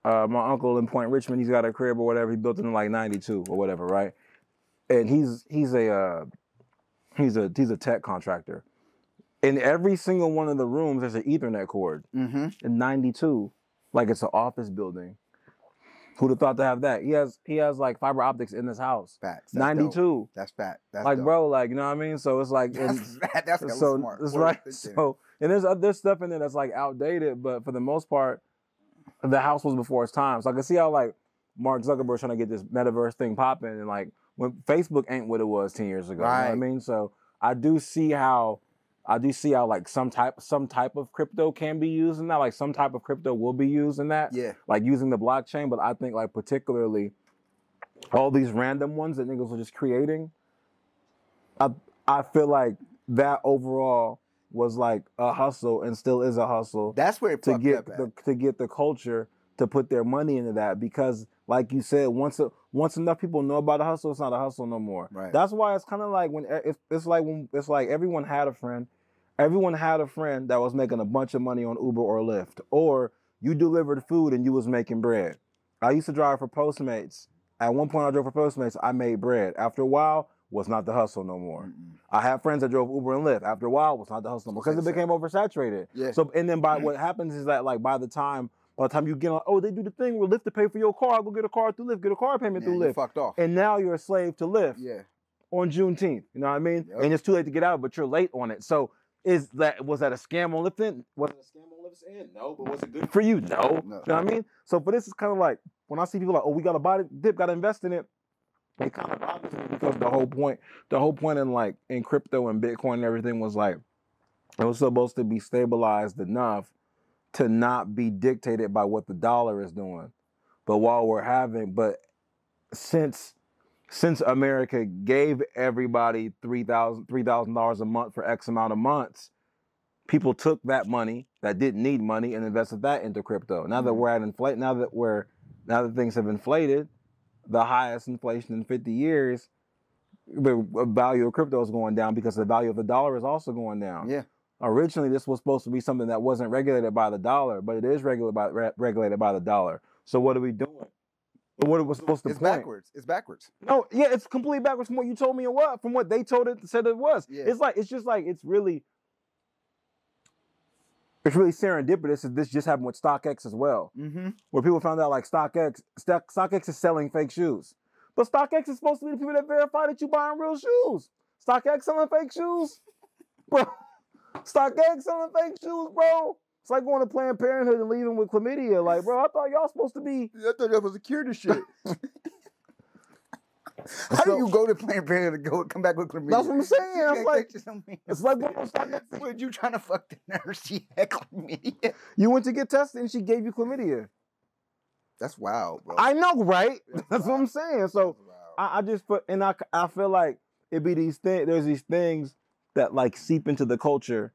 [SPEAKER 1] uh, my uncle in Point Richmond, he's got a crib or whatever. He built it in like '92 or whatever, right? And he's he's a uh, he's a he's a tech contractor. In every single one of the rooms, there's an Ethernet cord.
[SPEAKER 2] Mm-hmm.
[SPEAKER 1] In '92, like it's an office building. Who'd have thought to have that? He has he has like fiber optics in his house.
[SPEAKER 2] Facts. Dope.
[SPEAKER 1] '92.
[SPEAKER 2] That's fact. That's
[SPEAKER 1] Like,
[SPEAKER 2] dope.
[SPEAKER 1] bro, like you know what I mean. So it's like,
[SPEAKER 2] That's that's,
[SPEAKER 1] so
[SPEAKER 2] smart.
[SPEAKER 1] that's right.
[SPEAKER 2] right.
[SPEAKER 1] So and there's uh, other stuff in there that's like outdated, but for the most part, the house was before its time. So I can see how like Mark Zuckerberg trying to get this metaverse thing popping, and like when Facebook ain't what it was ten years ago. You know what I mean? So I do see how I do see how like some type some type of crypto can be used in that. Like some type of crypto will be used in that.
[SPEAKER 2] Yeah.
[SPEAKER 1] Like using the blockchain, but I think like particularly all these random ones that niggas are just creating. I I feel like that overall was like a hustle and still is a hustle
[SPEAKER 2] That's where it
[SPEAKER 1] to get the, to get the culture to put their money into that because like you said once a, once enough people know about a hustle it's not a hustle no more
[SPEAKER 2] Right.
[SPEAKER 1] that's why it's kind of like when e, it's, it's like when it's like everyone had a friend everyone had a friend that was making a bunch of money on uber or lyft or you delivered food and you was making bread i used to drive for postmates at one point i drove for postmates i made bread after a while was not the hustle no more
[SPEAKER 2] Mm-mm.
[SPEAKER 1] i had friends that drove uber and lyft after a while was not the hustle no more because it became oversaturated
[SPEAKER 2] Yeah.
[SPEAKER 1] so and then by mm-hmm. what happens is that like by the time by the time you get on, oh they do the thing where Lyft to pay for your car, go get a car through Lyft, get a car payment
[SPEAKER 2] yeah,
[SPEAKER 1] through Lyft,
[SPEAKER 2] fucked off.
[SPEAKER 1] and now you're a slave to Lyft
[SPEAKER 2] yeah.
[SPEAKER 1] on Juneteenth. You know what I mean?
[SPEAKER 2] Yep.
[SPEAKER 1] And it's too late to get out, but you're late on it. So is that was that a scam on? End? Was it a scam on Lyft's end? No, but was it good for you? No.
[SPEAKER 2] No.
[SPEAKER 1] You know what I mean? So for this is kind of like when I see people like, oh, we gotta buy it, dip, gotta invest in it. It kind of bothers me because the whole point, the whole point in like in crypto and Bitcoin and everything was like it was supposed to be stabilized enough to not be dictated by what the dollar is doing. But while we're having, but since since America gave everybody three thousand three thousand dollars a month for X amount of months, people took that money that didn't need money and invested that into crypto. Now that
[SPEAKER 2] Mhm.
[SPEAKER 1] we're at inflate, now that we're now that things have inflated, the highest inflation in fifty years, the value of crypto is going down because the value of the dollar is also going down
[SPEAKER 2] Yeah.
[SPEAKER 1] originally this was supposed to be something that wasn't regulated by the dollar, but it is regulated by re- regulated by the dollar. So what are we doing? What it was supposed to
[SPEAKER 2] It's
[SPEAKER 1] point?
[SPEAKER 2] backwards. It's backwards.
[SPEAKER 1] No, yeah, it's completely backwards from what you told me and what from what they told it said it was.
[SPEAKER 2] Yeah.
[SPEAKER 1] It's like it's just like it's really it's really serendipitous that this just happened with StockX as well,
[SPEAKER 2] Mm-hmm.
[SPEAKER 1] where people found out like StockX Stock, StockX is selling fake shoes, but StockX is supposed to be the people that verify that you're buying real shoes. StockX selling fake shoes, bro. StockX selling fake shoes, bro. It's like going to Planned Parenthood and leaving with chlamydia. Like, bro, I thought y'all supposed to be.
[SPEAKER 2] I thought that was a cure to shit. How
[SPEAKER 1] So-
[SPEAKER 2] do you go to Planned Parenthood and go come back with chlamydia?
[SPEAKER 1] That's what I'm saying.
[SPEAKER 2] Can't
[SPEAKER 1] like-. It's like to StockX.
[SPEAKER 2] Would you trying to fuck the nurse? She had chlamydia.
[SPEAKER 1] You went to get tested and she gave you chlamydia.
[SPEAKER 2] That's wild, bro.
[SPEAKER 1] I know, right?
[SPEAKER 2] That's
[SPEAKER 1] That's what I'm saying. So I, I just put, and I, I feel like it be these things. There's these things that like seep into the culture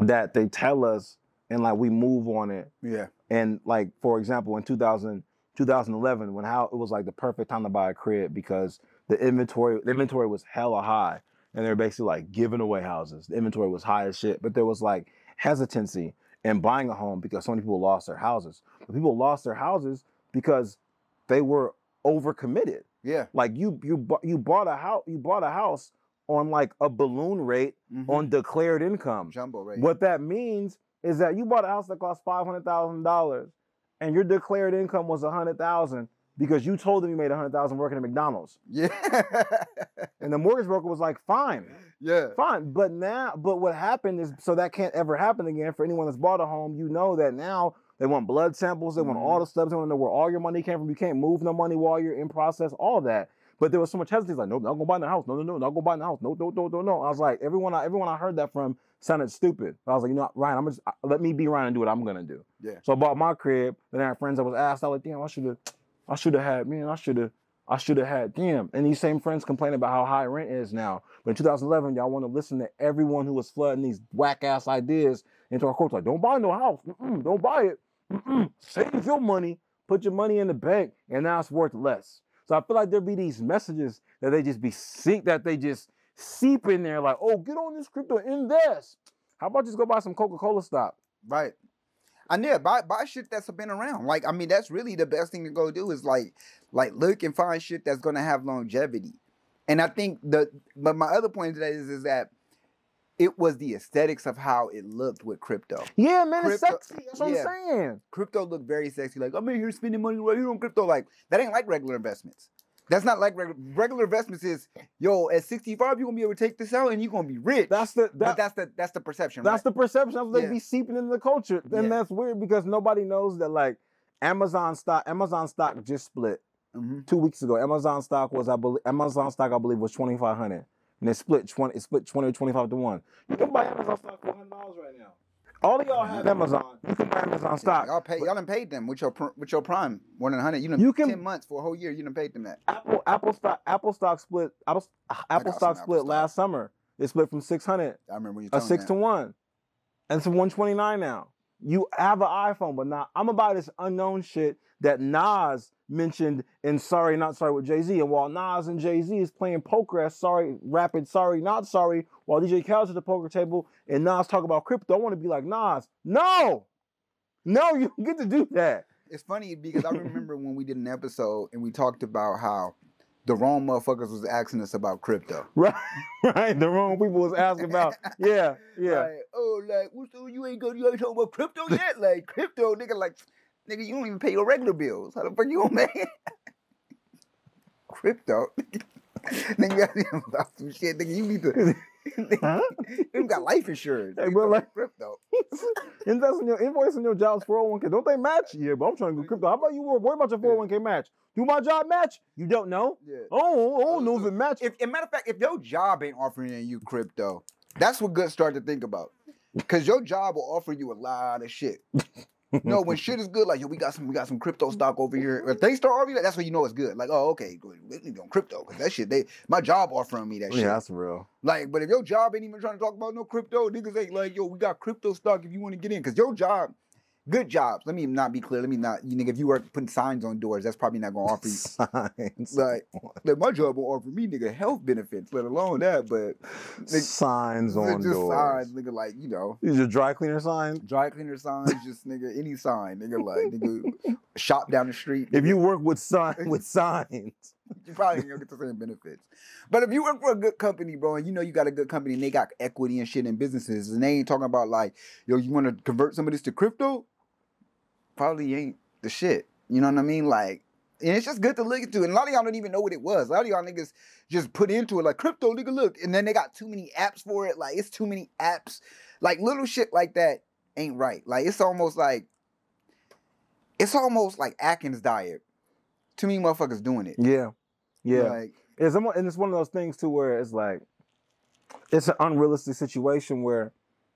[SPEAKER 1] that they tell us, and like we move on it.
[SPEAKER 2] yeah.
[SPEAKER 1] And like for example, in 2000, 2011, when how it was like the perfect time to buy a crib because the inventory, the inventory was hella high, and they're basically like giving away houses. The inventory was high as shit, but there was like hesitancy in buying a home because so many people lost their houses. But people lost their houses because they were overcommitted.
[SPEAKER 2] Yeah.
[SPEAKER 1] Like you, you, bu- you bought a house, you bought a house on like a balloon rate
[SPEAKER 2] Mhm.
[SPEAKER 1] on declared income.
[SPEAKER 2] jumbo rate.
[SPEAKER 1] What that means is that you bought a house that cost five hundred thousand dollars, and your declared income was a hundred thousand because you told them you made a hundred thousand working at McDonald's,
[SPEAKER 2] Yeah.
[SPEAKER 1] and the mortgage broker was like, "Fine,
[SPEAKER 2] yeah.
[SPEAKER 1] fine." But now, but what happened is, so that can't ever happen again for anyone that's bought a home. You know that now they want blood samples, they want all the stuff, they want to know where all your money came from. You can't move no money while you're in process, all that. But there was so much hesitancy, like, no, not gonna buy the house. No, no, no, not gonna buy the house. No, no, no, no, no. I was like, everyone, I, everyone I heard that from sounded stupid. I was like, you know, Ryan, I'm just let me be Ryan and do what I'm gonna do.
[SPEAKER 2] Yeah.
[SPEAKER 1] So I bought my crib. Then I had friends that was asked. I was like, damn, I should have, I should have had, man, I should have, I should have had, damn. And these same friends complain about how high rent is now. But in 2011, y'all want to listen to everyone who was flooding these whack ass ideas into our courts. Like, don't buy no house. Mm-mm, don't buy it. Mm-mm. Save your money. Put your money in the bank, and now it's worth less. So I feel like there be these messages that they just be seep that they just seep in there, like, oh, get on this crypto, invest. How about just go buy some Coca Cola stock?
[SPEAKER 2] Right. And yeah, buy buy shit that's been around. Like, I mean, that's really the best thing to go do is like like look and find shit that's gonna have longevity. And I think the but my other point to that is is that it was the aesthetics of how it looked with crypto.
[SPEAKER 1] Yeah, man, it's
[SPEAKER 2] Crypto-
[SPEAKER 1] sexy. That's what
[SPEAKER 2] yeah.
[SPEAKER 1] I'm saying.
[SPEAKER 2] Crypto looked very sexy. Like, I'm in here spending money right here on crypto. Like, that ain't like regular investments. That's not like regular regular investments is, yo, at 65, you're gonna be able to take this out and you're gonna be rich.
[SPEAKER 1] That's the
[SPEAKER 2] but that's the that's the perception,
[SPEAKER 1] that's
[SPEAKER 2] right?
[SPEAKER 1] the perception. What they
[SPEAKER 2] Yeah.
[SPEAKER 1] be seeping into the culture, and
[SPEAKER 2] Yeah.
[SPEAKER 1] that's weird because nobody knows that like Amazon stock. Amazon stock just split
[SPEAKER 2] hmm
[SPEAKER 1] two weeks ago. Amazon stock was I believe Amazon stock I believe was twenty five hundred. And it's split twenty. It's split twenty or twenty five to one. You can buy Amazon stock for hundred dollars right now. All of y'all have Amazon. You can buy Amazon stock.
[SPEAKER 2] Y'all pay. Y'all done paid them with your with your prime more than hundred. You done
[SPEAKER 1] You can-
[SPEAKER 2] ten months for a whole year. You done paid them that.
[SPEAKER 1] Apple Apple stock Apple stock split Apple, Apple stock
[SPEAKER 2] Apple
[SPEAKER 1] split
[SPEAKER 2] stock.
[SPEAKER 1] last summer. It split from six hundred
[SPEAKER 2] I remember you
[SPEAKER 1] a six
[SPEAKER 2] me
[SPEAKER 1] to one, and it's one twenty nine now. You have an iPhone, but now I'm about this unknown shit that Nas mentioned in Sorry Not Sorry with Jay Z. And while Nas and Jay Z is playing poker as Sorry Rapid Sorry Not Sorry, while DJ Khaled's at the poker table and Nas talk about crypto, I want to be like Nas. No, no, you get to do that.
[SPEAKER 2] It's funny because I remember when we did an episode and we talked about how the wrong motherfuckers was asking us about crypto.
[SPEAKER 1] Right, right. The wrong people was asking about. Yeah, yeah.
[SPEAKER 2] Like, oh, like, what's the, you ain't going, you ain't talking about crypto yet? like, crypto, nigga, like, nigga, you don't even pay your regular bills. How the fuck you gonna man? crypto. nigga, you gotta about some shit, nigga. You need to.
[SPEAKER 1] Huh?
[SPEAKER 2] you got life insurance.
[SPEAKER 1] Hey, but like-
[SPEAKER 2] crypto.
[SPEAKER 1] Invest in your invoice in your job's 401k. Don't they match? Yeah, but I'm trying to do crypto. How about you worry about your 401k match? Do my job match? You don't know?
[SPEAKER 2] Yeah.
[SPEAKER 1] Oh, I don't know if uh, it match.
[SPEAKER 2] If, as a matter of fact, if your job ain't offering you crypto, that's what good start to think about. Cause your job will offer you a lot of shit. No, when shit is good, like yo, we got some, we got some crypto stock over here. If they start offering that, that's when you know it's good. Like, oh, okay, good. We need on crypto because that shit, they my job offering me that shit.
[SPEAKER 1] yeah, that's real.
[SPEAKER 2] Like, but if your job ain't even trying to talk about no crypto, niggas ain't like, yo, we got crypto stock if you want to get in. Cause your job, good jobs. Let me not be clear. Let me not, you nigga, if you work putting signs on doors, that's probably not gonna offer you.
[SPEAKER 1] Signs.
[SPEAKER 2] Like, like my job will offer me nigga health benefits, let alone that. But nigga,
[SPEAKER 1] signs on
[SPEAKER 2] just
[SPEAKER 1] doors.
[SPEAKER 2] signs, nigga, like you know,
[SPEAKER 1] These are dry cleaner signs.
[SPEAKER 2] dry cleaner signs, just nigga, any sign, nigga, like nigga, shop down the street.
[SPEAKER 1] If you work with sign with signs,
[SPEAKER 2] you probably ain't gonna get the same benefits. But if you work for a good company, bro, and you know you got a good company and they got equity and shit in businesses, and they ain't talking about like, yo, you want to convert some of this to crypto? Probably ain't the shit. You know what I mean? Like, and it's just good to look into. And a lot of y'all don't even know what it was. A lot of y'all niggas just put into it like crypto, nigga, look. And then they got too many apps for it. Like, it's too many apps. Like, little shit like that ain't right. Like, it's almost like, it's almost like Atkins diet. Too many motherfuckers doing it.
[SPEAKER 1] yeah, yeah.
[SPEAKER 2] Like,
[SPEAKER 1] It's and it's one of those things too where it's like it's an unrealistic situation where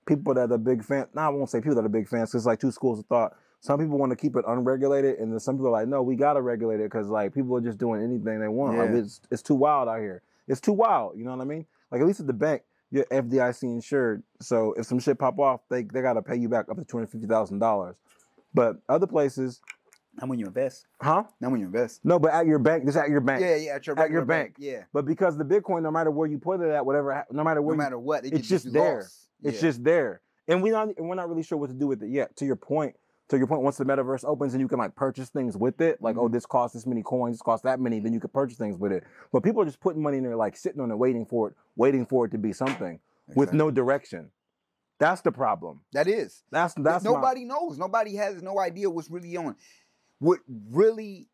[SPEAKER 1] people that are big fans. Now I won't say people that are big fans because it's like two schools of thought. Some people want to keep it unregulated, and then some people are like, no, we gotta regulate it because like people are just doing anything they want. Like it's it's too wild out here. It's too wild. You know what I mean? Like at least at the bank, you're FDIC insured. So if some shit pop off, they they gotta pay you back up to two hundred fifty thousand dollars. But other places,
[SPEAKER 2] not when you invest.
[SPEAKER 1] huh?
[SPEAKER 2] Not when you invest.
[SPEAKER 1] No, but at your bank, just at your bank.
[SPEAKER 2] Yeah, yeah, at your,
[SPEAKER 1] At your
[SPEAKER 2] regular
[SPEAKER 1] bank.
[SPEAKER 2] Yeah.
[SPEAKER 1] But because the Bitcoin, no matter where you put it at, whatever, no matter
[SPEAKER 2] No
[SPEAKER 1] where, you-
[SPEAKER 2] matter what, it
[SPEAKER 1] it's just there.
[SPEAKER 2] lost.
[SPEAKER 1] it's
[SPEAKER 2] Yeah.
[SPEAKER 1] just there, and we're not, and we're not really sure what to do with it yet. To your point, to your point, once the metaverse opens and you can like purchase things with it, like oh,
[SPEAKER 2] Mhm.
[SPEAKER 1] this costs this many coins, this costs that many, then you can purchase things with it. But people are just putting money in there, like sitting on it, waiting for it, waiting for it to be something with no direction. That's the problem.
[SPEAKER 2] That is.
[SPEAKER 1] That's that's my-
[SPEAKER 2] nobody knows. Nobody has no idea what's really on. What really,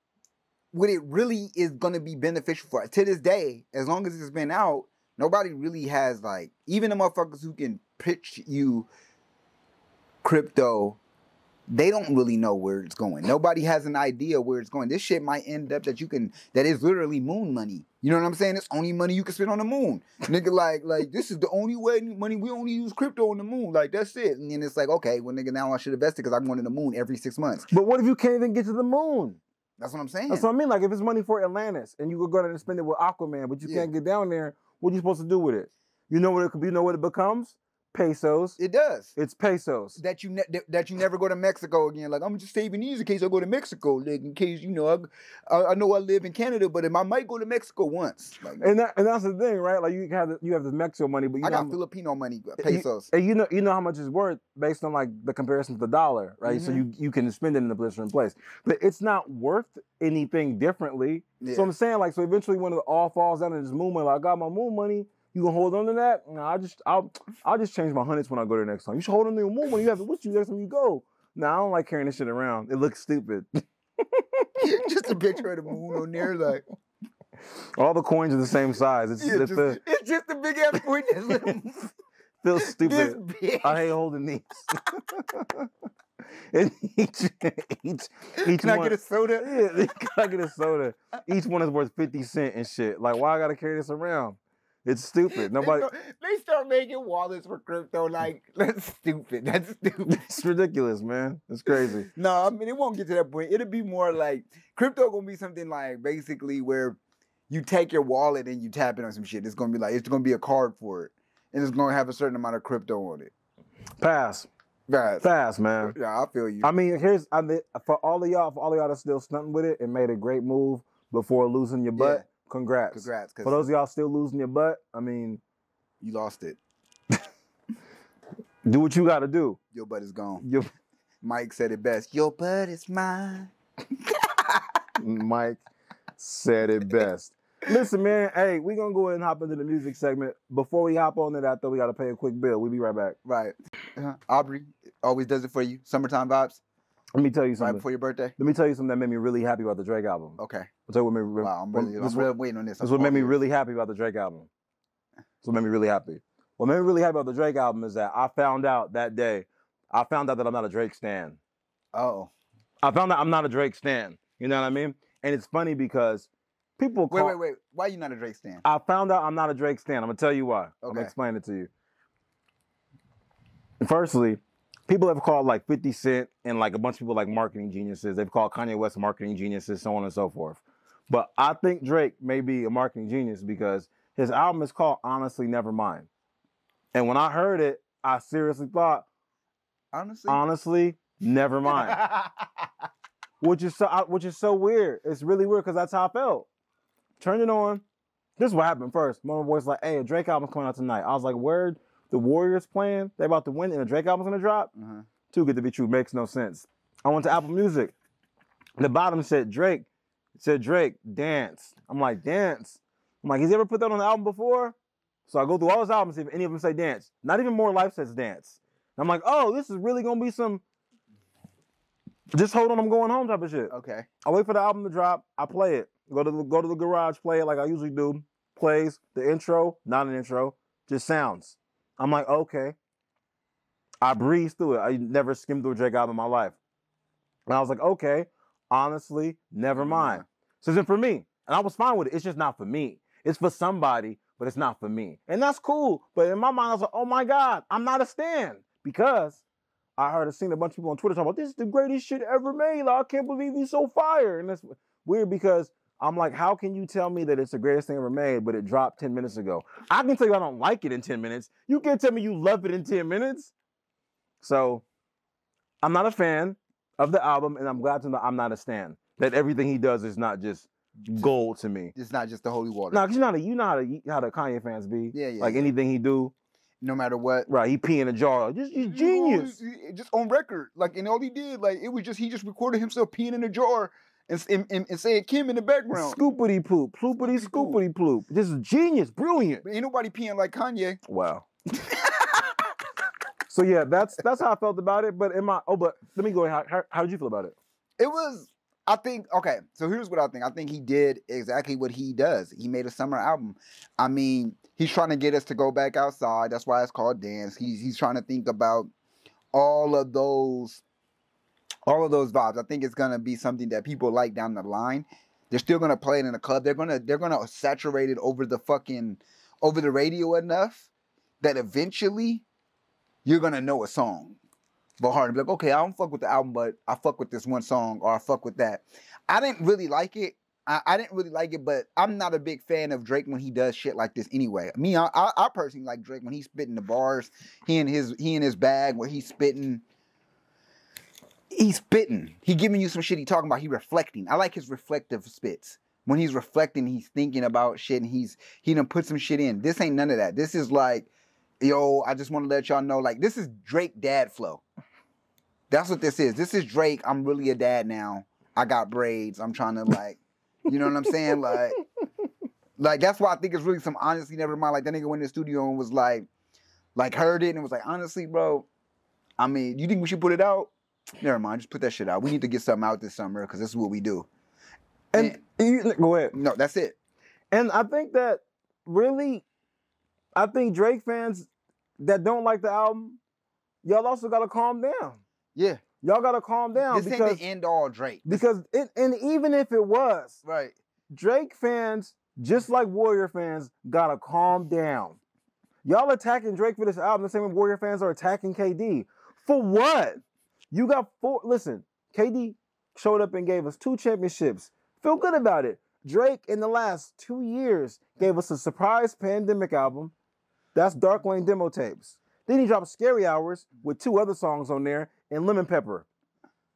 [SPEAKER 2] what it really is going to be beneficial for. To this day, as long as it's been out, nobody really has like even the motherfuckers who can pitch you crypto. They don't really know where it's going. Nobody has an idea where it's going. This shit might end up that you can that is literally moon money. You know what I'm saying? It's only money you can spend on the moon. Nigga, like, like this is the only way money we only use crypto on the moon. Like that's it. And then it's like, okay, well, nigga, now I should invest it because I'm going to the moon every six months.
[SPEAKER 1] But what if you can't even get to the moon?
[SPEAKER 2] That's what I'm saying.
[SPEAKER 1] That's what I mean. Like if it's money for Atlantis and you go there and spend it with Aquaman, but you
[SPEAKER 2] Yeah.
[SPEAKER 1] can't get down there, what are you supposed to do with it? You know what it could be. You know what it becomes? Pesos.
[SPEAKER 2] it does.
[SPEAKER 1] It's pesos.
[SPEAKER 2] that you ne- that- you never go to Mexico again. Like I'm just saving these in case I go to Mexico. Like in case you know I, I, know I live in Canada, but I might go to Mexico once. Like
[SPEAKER 1] And that, and that's the thing, right? Like you have the, you have the Mexico money, but you
[SPEAKER 2] I got Filipino money,
[SPEAKER 1] you-
[SPEAKER 2] pesos.
[SPEAKER 1] and you know you know how much it's worth based on like the comparison to the dollar, right? So
[SPEAKER 2] Mhm.
[SPEAKER 1] you you can spend it in a different place, but it's not worth anything differently.
[SPEAKER 2] Yeah.
[SPEAKER 1] So I'm saying like so eventually when it all falls down to this moon money, like I got my moon money. You gonna hold on to that? No, I just I'll I'll just change my hundreds when I go there next time. You should hold on to your moon when You have it with you next time you go. No, I don't like carrying this shit around. It looks stupid.
[SPEAKER 2] just a picture of the moon on there, like
[SPEAKER 1] All the coins are the same size. It's,
[SPEAKER 2] yeah,
[SPEAKER 1] it's,
[SPEAKER 2] just,
[SPEAKER 1] uh,
[SPEAKER 2] it's just a big ass that's
[SPEAKER 1] feels stupid. I hate holding these. and each each each
[SPEAKER 2] Can I
[SPEAKER 1] one,
[SPEAKER 2] get a soda?
[SPEAKER 1] yeah, can I get a soda? Each one is worth fifty cent and shit. Like, why I gotta carry this around? It's stupid. Nobody.
[SPEAKER 2] They, start- making wallets for crypto. Like that's stupid. That's stupid.
[SPEAKER 1] It's ridiculous, man. It's crazy.
[SPEAKER 2] No, I mean it won't get to that point. It'll be more like crypto gonna be something like basically where you take your wallet and you tap it on some shit. It's gonna be like it's gonna be a card for it, and it's gonna have a certain amount of crypto on it.
[SPEAKER 1] Pass,
[SPEAKER 2] Right.
[SPEAKER 1] pass, man.
[SPEAKER 2] Yeah, I feel you.
[SPEAKER 1] I mean, here's I mean, for all of y'all, for all of y'all that's still stunting with it it made a great move before losing your butt. Congrats.
[SPEAKER 2] Congrats,
[SPEAKER 1] For those of y'all still losing your butt, I mean,
[SPEAKER 2] you lost it.
[SPEAKER 1] do what you got to do.
[SPEAKER 2] Your butt is gone.
[SPEAKER 1] You,
[SPEAKER 2] Mike said it best. Your butt is mine.
[SPEAKER 1] Mike said it best. Listen, man. Hey, we're gonna go ahead and hop into the music segment. Before we hop on to that, though, we gotta pay a quick bill. We'll be right back.
[SPEAKER 2] Right. Uh, Aubrey always does it for you. Summertime vibes.
[SPEAKER 1] Let me tell you
[SPEAKER 2] Right
[SPEAKER 1] something.
[SPEAKER 2] before your birthday.
[SPEAKER 1] Let me tell you something that made me really happy about the Drake album.
[SPEAKER 2] Okay.
[SPEAKER 1] I'll tell you what made me.
[SPEAKER 2] Wow. I'm really,
[SPEAKER 1] this
[SPEAKER 2] I'm really
[SPEAKER 1] what-
[SPEAKER 2] waiting on this.
[SPEAKER 1] That's what made me really happy about the Drake album. That's what made me really happy. What made me really happy about the Drake album is that I found out that day, I found out that I'm not a Drake stan.
[SPEAKER 2] Oh.
[SPEAKER 1] I found out I'm not a Drake stan. You know what I mean? And it's funny because people call,
[SPEAKER 2] wait, wait. Wait. Why are you not a Drake stan?
[SPEAKER 1] I found out I'm not a Drake stan. I'm gonna tell you why. Okay. I'm gonna explain it to you. Firstly, people have called like 50 Cent and like a bunch of people like marketing geniuses. They've called Kanye West marketing geniuses, so on and so forth. But I think Drake may be a marketing genius because his album is called Honestly Nevermind. And when I heard it, I seriously thought,
[SPEAKER 2] Honestly.
[SPEAKER 1] honestly, never mind. which is so which is so weird. It's really weird because that's how I felt. Turned it on. This is what happened first. My voice like, "Hey, a Drake album's coming out tonight." I was like, "Word." The Warriors playing. They about to win, and a Drake album's gonna drop.
[SPEAKER 2] uh-huh.
[SPEAKER 1] Too good to be true. Makes no sense. I went to Apple Music. The bottom said Drake. Said Drake dance. I'm like dance. I'm like, has he ever put that on the album before? So I go through all his albums, see if any of them say dance. Not even More Life says dance. And I'm like, oh, this is really gonna be some. Just hold on, I'm going home type of shit.
[SPEAKER 2] Okay.
[SPEAKER 1] I wait for the album to drop. I play it. Go to the go to the garage, play it like I usually do. Plays the intro, not an intro, just sounds. I'm like, okay. I breeze through it. I never skimmed through a Drake album in my life. And I was like, okay, honestly, never mind. So it's for me. And I was fine with it. It's just not for me. It's for somebody, but it's not for me. And that's cool. But in my mind, I was like, oh my God, I'm not a stan. Because I heard, I seen a bunch of people on Twitter talking about this is the greatest shit ever made. Like, I can't believe he's so fire. And that's weird because I'm like, how can you tell me that it's the greatest thing ever made, but it dropped 10 minutes ago? I can tell you I don't like it in 10 minutes. You can't tell me you love it in 10 minutes. So I'm not a fan of the album, and I'm glad to know I'm not a stan. That everything he does is not just gold to me.
[SPEAKER 2] It's not just the holy water.
[SPEAKER 1] No, because you know how the, you know how the, how the Kanye fans be.
[SPEAKER 2] Yeah, yeah,
[SPEAKER 1] Like
[SPEAKER 2] yeah.
[SPEAKER 1] anything he do,
[SPEAKER 2] No matter what.
[SPEAKER 1] right? He pee in a jar. Just he's genius.
[SPEAKER 2] Just on record. Like, and all he did, like, it was just, he just recorded himself peeing in a jar and, and, and, saying Kim in the background.
[SPEAKER 1] Scoopity poop, ploopity
[SPEAKER 2] scoopity
[SPEAKER 1] ploop. This is genius, brilliant.
[SPEAKER 2] But ain't nobody peeing like Kanye.
[SPEAKER 1] Wow. so yeah, that's that's how I felt about it. But in my oh, but let me go. How, how, how did you feel about it?
[SPEAKER 2] It was, I think, okay, so here's what I think. I think he did exactly what he does. He made a summer album. I mean, he's trying to get us to go back outside. That's why it's called Dance. He's he's trying to think about all of those all of those vibes. I think it's gonna be something that people like down the line. They're still gonna play it in a club. They're gonna they're gonna saturate it over the fucking over the radio enough that eventually you're gonna know a song. But hard to be like, okay, I don't fuck with the album, but I fuck with this one song or I fuck with that. I didn't really like it. I, I didn't really like it, but I'm not a big fan of Drake when he does shit like this anyway. Me, I, I, I personally like Drake when he's spitting the bars. He and his he in his bag where he's spitting. He's spitting. He giving you some shit. He talking about. He reflecting. I like his reflective spits. When he's reflecting, he's thinking about shit, and he's he done put some shit in. This ain't none of that. This is like, yo, I just want to let y'all know, like, this is Drake dad flow. That's what this is. This is Drake. I'm really a dad now. I got braids. I'm trying to like, you know what I'm saying? Like, like that's why I think it's really some honestly never mind. Like that nigga went in the studio and was like, like heard it and was like, honestly, bro. I mean, you think we should put it out? Never mind. Just put that shit out. We need to get something out this summer because this is what we do.
[SPEAKER 1] And you, go ahead.
[SPEAKER 2] No, that's it.
[SPEAKER 1] And I think that really, I think Drake fans that don't like the album, y'all also gotta calm down.
[SPEAKER 2] Yeah.
[SPEAKER 1] Y'all gotta calm down
[SPEAKER 2] this
[SPEAKER 1] because
[SPEAKER 2] ain't the end all Drake.
[SPEAKER 1] because it and even if it was,
[SPEAKER 2] right.
[SPEAKER 1] Drake fans just like Warrior fans, gotta calm down. Y'all attacking Drake for this album the same way Warrior fans are attacking KD. For what? You got four. Listen, KD showed up and gave us two championships. Feel good about it. Drake in the last two years gave us a surprise pandemic album. That's Dark Lane demo tapes. Then he dropped Scary Hours with two other songs on there and Lemon Pepper.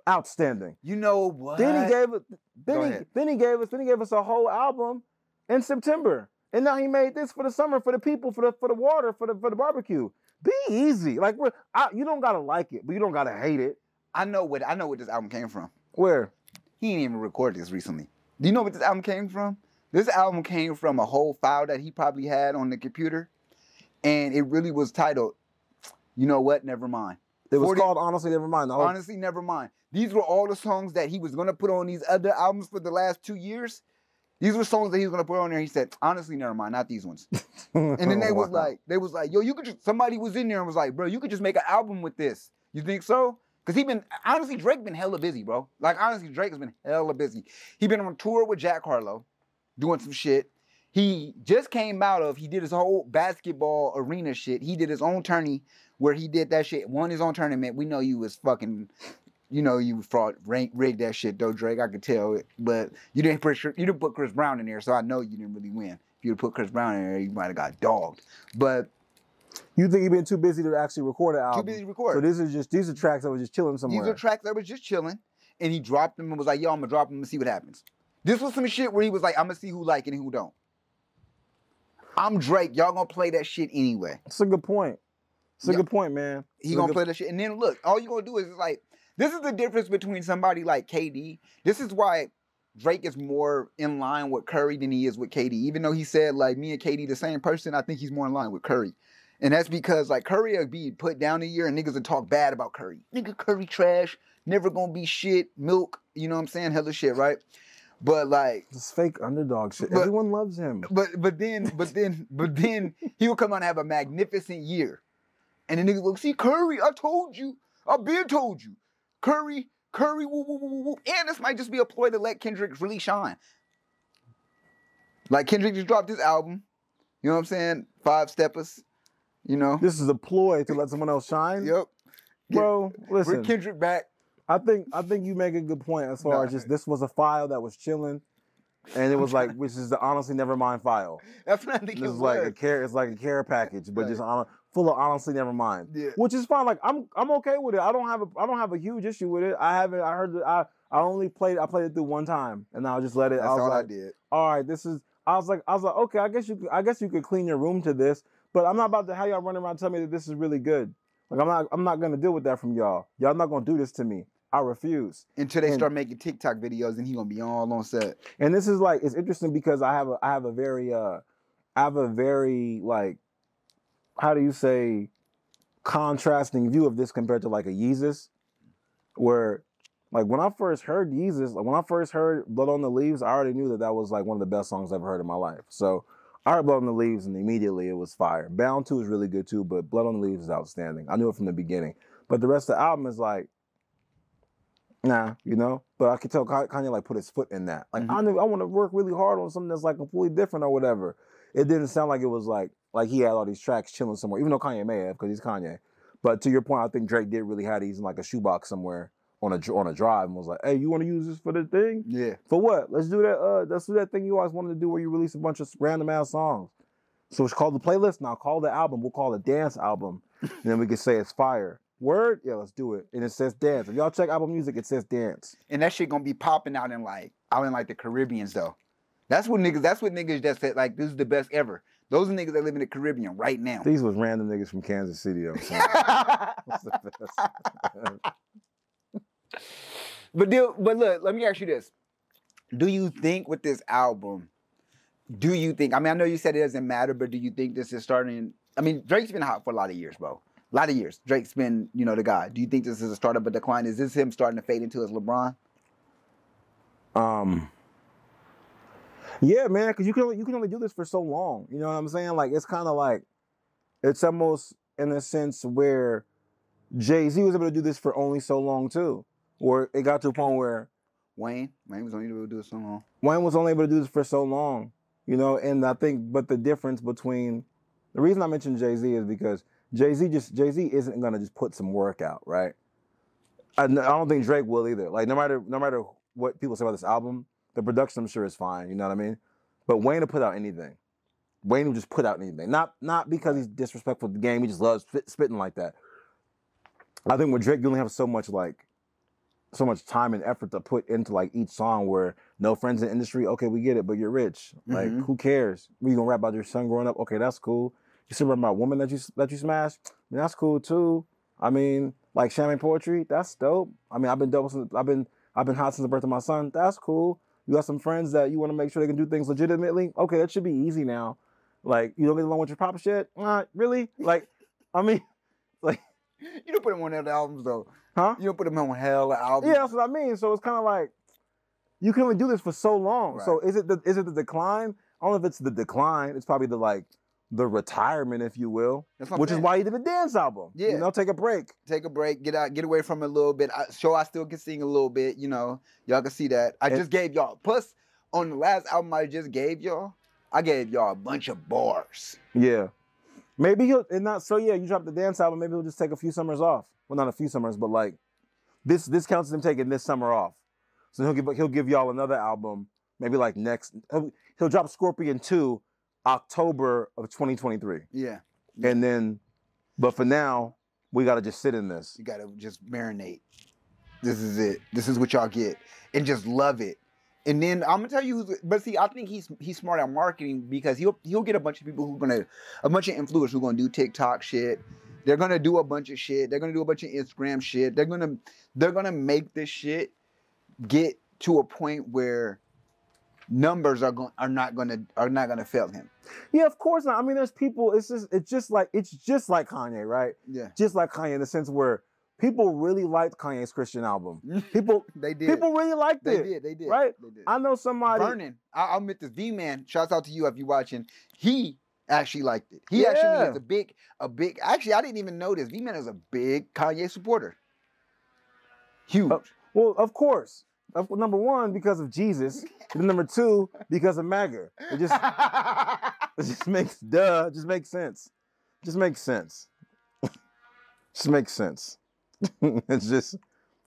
[SPEAKER 1] Outstanding.
[SPEAKER 2] You know what?
[SPEAKER 1] Then he gave it. Then he, then he gave us. Then he gave us a whole album in September. And now he made this for the summer, for the people, for the for the water, for the for the barbecue. Be easy. Like we're, I, you don't gotta like it, but you don't gotta hate it.
[SPEAKER 2] I know what I know what this album came from.
[SPEAKER 1] Where?
[SPEAKER 2] He didn't even record this recently. Do you know what this album came from? This album came from a whole file that he probably had on the computer, and it really was titled, "You know what? Never mind."
[SPEAKER 1] It was
[SPEAKER 2] 40
[SPEAKER 1] called honestly. Never mind. Whole-
[SPEAKER 2] Honestly, never mind. These were all the songs that he was gonna put on these other albums for the last two years. These were songs that he was gonna put on there. He said, "Honestly, never mind, not these ones." And then they was like, they was like, "Yo, you could just." Somebody was in there and was like, "Bro, you could just make an album with this." You think so? Cause he been honestly Drake been hella busy, bro. Like honestly, Drake has been hella busy. He been on tour with Jack Harlow, doing some shit. He just came out of he did his whole basketball arena shit. He did his own tourney where he did that shit. Won his own tournament. We know you was fucking, you know you fraud rank rigged that shit though, Drake. I could tell it, but you didn't put you didn't put Chris Brown in there, so I know you didn't really win. If you'd put Chris Brown in there, you might have got dogged. But
[SPEAKER 1] You think he been too busy to actually record an album?
[SPEAKER 2] too busy
[SPEAKER 1] So
[SPEAKER 2] recording.
[SPEAKER 1] this is just these are tracks that were just chilling somewhere.
[SPEAKER 2] These are tracks that was just chilling, and he dropped them and was like, "Yo, I'm gonna drop them and see what happens." This was some shit where he was like, "I'm gonna see who like it and who don't." I'm Drake. Y'all gonna play that shit anyway.
[SPEAKER 1] It's a good point. It's a
[SPEAKER 2] Yeah.
[SPEAKER 1] good point, man.
[SPEAKER 2] He
[SPEAKER 1] It's
[SPEAKER 2] gonna
[SPEAKER 1] good-
[SPEAKER 2] play that shit, and then look, all you gonna do is like, this is the difference between somebody like KD. This is why Drake is more in line with Curry than he is with KD. Even though he said like me and KD the same person, I think he's more in line with Curry. And that's because like Curry will be put down a year and niggas will talk bad about Curry. Nigga Curry trash, never gonna be shit, milk, you know what I'm saying? Hella shit, right? But like
[SPEAKER 1] This fake underdog shit.
[SPEAKER 2] But-
[SPEAKER 1] Everyone loves him.
[SPEAKER 2] but but then but then but then he will come out and have a magnificent year. And the niggas look, see Curry, I told you. I been told you. Curry, Curry, woo, woo, woo, woo, woo. And this might just be a ploy to let Kendrick really shine. Like Kendrick just dropped his album. You know what I'm saying? Five steppers. You know?
[SPEAKER 1] This is a ploy to let someone else shine.
[SPEAKER 2] Yep.
[SPEAKER 1] Bro, listen.
[SPEAKER 2] Bring Kendrick back.
[SPEAKER 1] I think I think you make a good point as far
[SPEAKER 2] Nah.
[SPEAKER 1] as just this was a file that was chilling, and it was like which is the honestly never mind file.
[SPEAKER 2] That's what I think
[SPEAKER 1] This
[SPEAKER 2] it
[SPEAKER 1] is like a care. It's like a care package, but
[SPEAKER 2] Right.
[SPEAKER 1] just hon- full of honestly never mind.
[SPEAKER 2] Yeah.
[SPEAKER 1] Which is fine. Like I'm I'm okay with it. I don't have a I don't have a huge issue with it. I haven't. I heard that I I only played I played it through one time, and I just let it.
[SPEAKER 2] That's
[SPEAKER 1] I was
[SPEAKER 2] all
[SPEAKER 1] like,
[SPEAKER 2] I did.
[SPEAKER 1] all right, this is. I was like, I was like, okay, I guess you, could, I guess you could clean your room to this, but I'm not about to have y'all run around and tell me that this is really good. Like I'm not, I'm not gonna deal with that from y'all. Y'all not gonna do this to me. I refuse.
[SPEAKER 2] Until they
[SPEAKER 1] And-
[SPEAKER 2] start making TikTok videos and he gonna be all on set.
[SPEAKER 1] And this is like, it's interesting because I have a, I have a very, uh, I have a very like, how do you say, contrasting view of this compared to like a Yeezus, where like when I first heard Yeezus, like when I first heard Blood on the Leaves, I already knew that that was like one of the best songs I've ever heard in my life. So I heard Blood on the Leaves and immediately it was fire. Bound 2 is really good too, but Blood on the Leaves is outstanding. I knew it from the beginning. But the rest of the album is like, nah, you know? But I could tell Kanye like put his foot in that. Like
[SPEAKER 2] Mhm.
[SPEAKER 1] I knew I want to work really hard on something that's like completely different or whatever. It didn't sound like it was like like he had all these tracks chilling somewhere, even though Kanye may have because he's Kanye. But to your point, I think Drake did really have these in like a shoebox somewhere on a on a drive and was like, "Hey, you want to use this for the thing?
[SPEAKER 2] Yeah.
[SPEAKER 1] For what? Let's do that. Uh, let's do that thing you always wanted to do where you release a bunch of random ass songs. So it's called the playlist now. Call the album. We'll call it dance album. and then we can say it's fire. Word? Yeah, let's do it. And it says dance. If y'all check Apple Music, it says dance.
[SPEAKER 2] and that shit gonna be popping out in like out in like the Caribbeans though. That's what niggas. That's what niggas that said like this is the best ever. Those are niggas that live in the Caribbean right now.
[SPEAKER 1] These was random niggas from Kansas City. though. son. That's the best.
[SPEAKER 2] but do, but look, let me ask you this: Do you think with this album? Do you think? I mean, I know you said it doesn't matter, but do you think this is starting? I mean, Drake's been hot for a lot of years, bro. A lot of years. Drake's been, you know, the guy. Do you think this is a start of a decline? Is this him starting to fade into his LeBron?
[SPEAKER 1] Um. Yeah, man, because you can only, you can only do this for so long. You know what I'm saying? Like it's kind of like it's almost in a sense where Jay Z was able to do this for only so long too, where it got to a point where
[SPEAKER 2] Wayne, Wayne was only able to do it so long.
[SPEAKER 1] Wayne was only able to do this for so long. You know, and I think, but the difference between the reason I mentioned Jay Z is because Jay Z just Jay Z isn't gonna just put some work out, right? I, I, don't think Drake will either. Like no matter no matter what people say about this album, the production I'm sure is fine. You know what I mean? But Wayne will put out anything. Wayne will just put out anything. Not not because he's disrespectful to the game. He just loves spit, spitting like that. I think with Drake, you only have so much like so much time and effort to put into like each song where no friends in the industry, okay, we get it, but you're rich. Like,
[SPEAKER 2] Mhm.
[SPEAKER 1] who cares? We gonna rap about your son growing up? Okay, that's cool. You still about a woman that you that you smashed? I mean, that's cool too. I mean, like champagne poetry, that's dope. I mean, I've been dope since I've been I've been hot since the birth of my son. That's cool. You got some friends that you want to make sure they can do things legitimately. Okay, that should be easy now. Like, you don't get along with your papa shit? Uh, really? Like, I mean, like,
[SPEAKER 2] You don't put him on other albums though.
[SPEAKER 1] huh?
[SPEAKER 2] You don't put him on hell albums.
[SPEAKER 1] Yeah, that's what I mean. So it's kind of like you can only do this for so long. So is it the is it the decline? I don't know if it's the decline. It's probably the like the retirement, if you will,
[SPEAKER 2] That's what I'm
[SPEAKER 1] which is why he did a dance album.
[SPEAKER 2] Yeah.
[SPEAKER 1] you know, take a break.
[SPEAKER 2] take a break, get out, get away from it a little bit. I, show I still can sing a little bit, you know. Y'all can see that. I
[SPEAKER 1] And-
[SPEAKER 2] just gave y'all. Plus, on the last album I just gave y'all, I gave y'all a bunch of bars.
[SPEAKER 1] Yeah, maybe he'll and not so. Yeah, you drop the dance album. Maybe he'll just take a few summers off. Well, not a few summers, but like this. This counts as him taking this summer off. So he'll give he'll give y'all another album. Maybe like next. He'll, he'll drop Scorpion two, October of 2023.
[SPEAKER 2] Yeah,
[SPEAKER 1] And then, but for now, we got to just sit in this.
[SPEAKER 2] you gotta just marinate. This is it. This is what y'all get, and just love it. And then I'm gonna tell you, who's, but see, I think he's he's smart at marketing because he'll he'll get a bunch of people who are gonna, a bunch of influencers who are gonna do TikTok shit. They're gonna do a bunch of shit. They're gonna do a bunch of Instagram shit. They're gonna they're gonna make this shit get to a point where numbers are going are not gonna are not gonna fail him.
[SPEAKER 1] Yeah, of course not. I mean, there's people. It's just it's just like it's just like Kanye, right?
[SPEAKER 2] Yeah,
[SPEAKER 1] Just like Kanye in the sense where people really liked Kanye's Christian album. People
[SPEAKER 2] they did.
[SPEAKER 1] people really liked
[SPEAKER 2] they
[SPEAKER 1] it.
[SPEAKER 2] They did. They did.
[SPEAKER 1] right?
[SPEAKER 2] They did.
[SPEAKER 1] I know somebody.
[SPEAKER 2] Vernon, I, I'll admit this. V Man, shouts out to you if you're watching. He actually liked it. He actually is a big, a big. Actually, I didn't even know this. V Man is a big Kanye supporter. Huge.
[SPEAKER 1] Oh. Well, of course. Number one, because of Jesus. and number two, because of MAGA. It just it just makes duh. Just makes sense. Just makes sense. just makes sense. it's just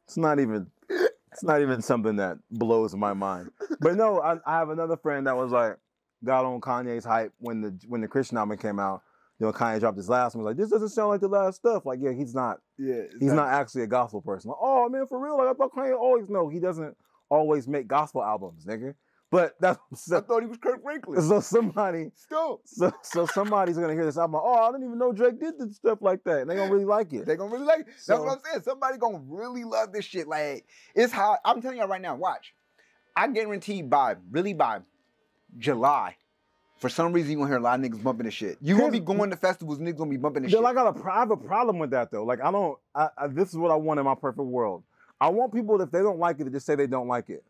[SPEAKER 1] it's not even it's not even something that blows my mind. But no, I, I have another friend that was like got on Kanye's hype when the when the Christian album came out. You know, Kanye dropped his last one. Was like, this doesn't sound like the last stuff. Like, yeah, he's not.
[SPEAKER 2] yeah,
[SPEAKER 1] He's not actually a gospel person. Like, oh man, for real? Like I thought Kanye always no, he doesn't always make gospel albums, nigga. But that's
[SPEAKER 2] I
[SPEAKER 1] so,
[SPEAKER 2] thought he was Kirk Franklin.
[SPEAKER 1] so somebody
[SPEAKER 2] Still,
[SPEAKER 1] so so somebody's gonna hear this album. Like, oh, I didn't even know Drake did this stuff like that. And they gonna really like it.
[SPEAKER 2] they gonna really like. It. That's what I'm saying. Somebody gonna really love this shit. Like it's hot. I'm telling you right now. Watch. I guarantee by really by July. For some reason, you gonna hear a lot of niggas bumping this shit. You gonna be going to festivals, niggas gonna be bumping this
[SPEAKER 1] Then
[SPEAKER 2] shit.
[SPEAKER 1] I got a I have a problem with that though. Like I don't. I, I, this is what I want in my perfect world. I want people if they don't like it to just say they don't like it.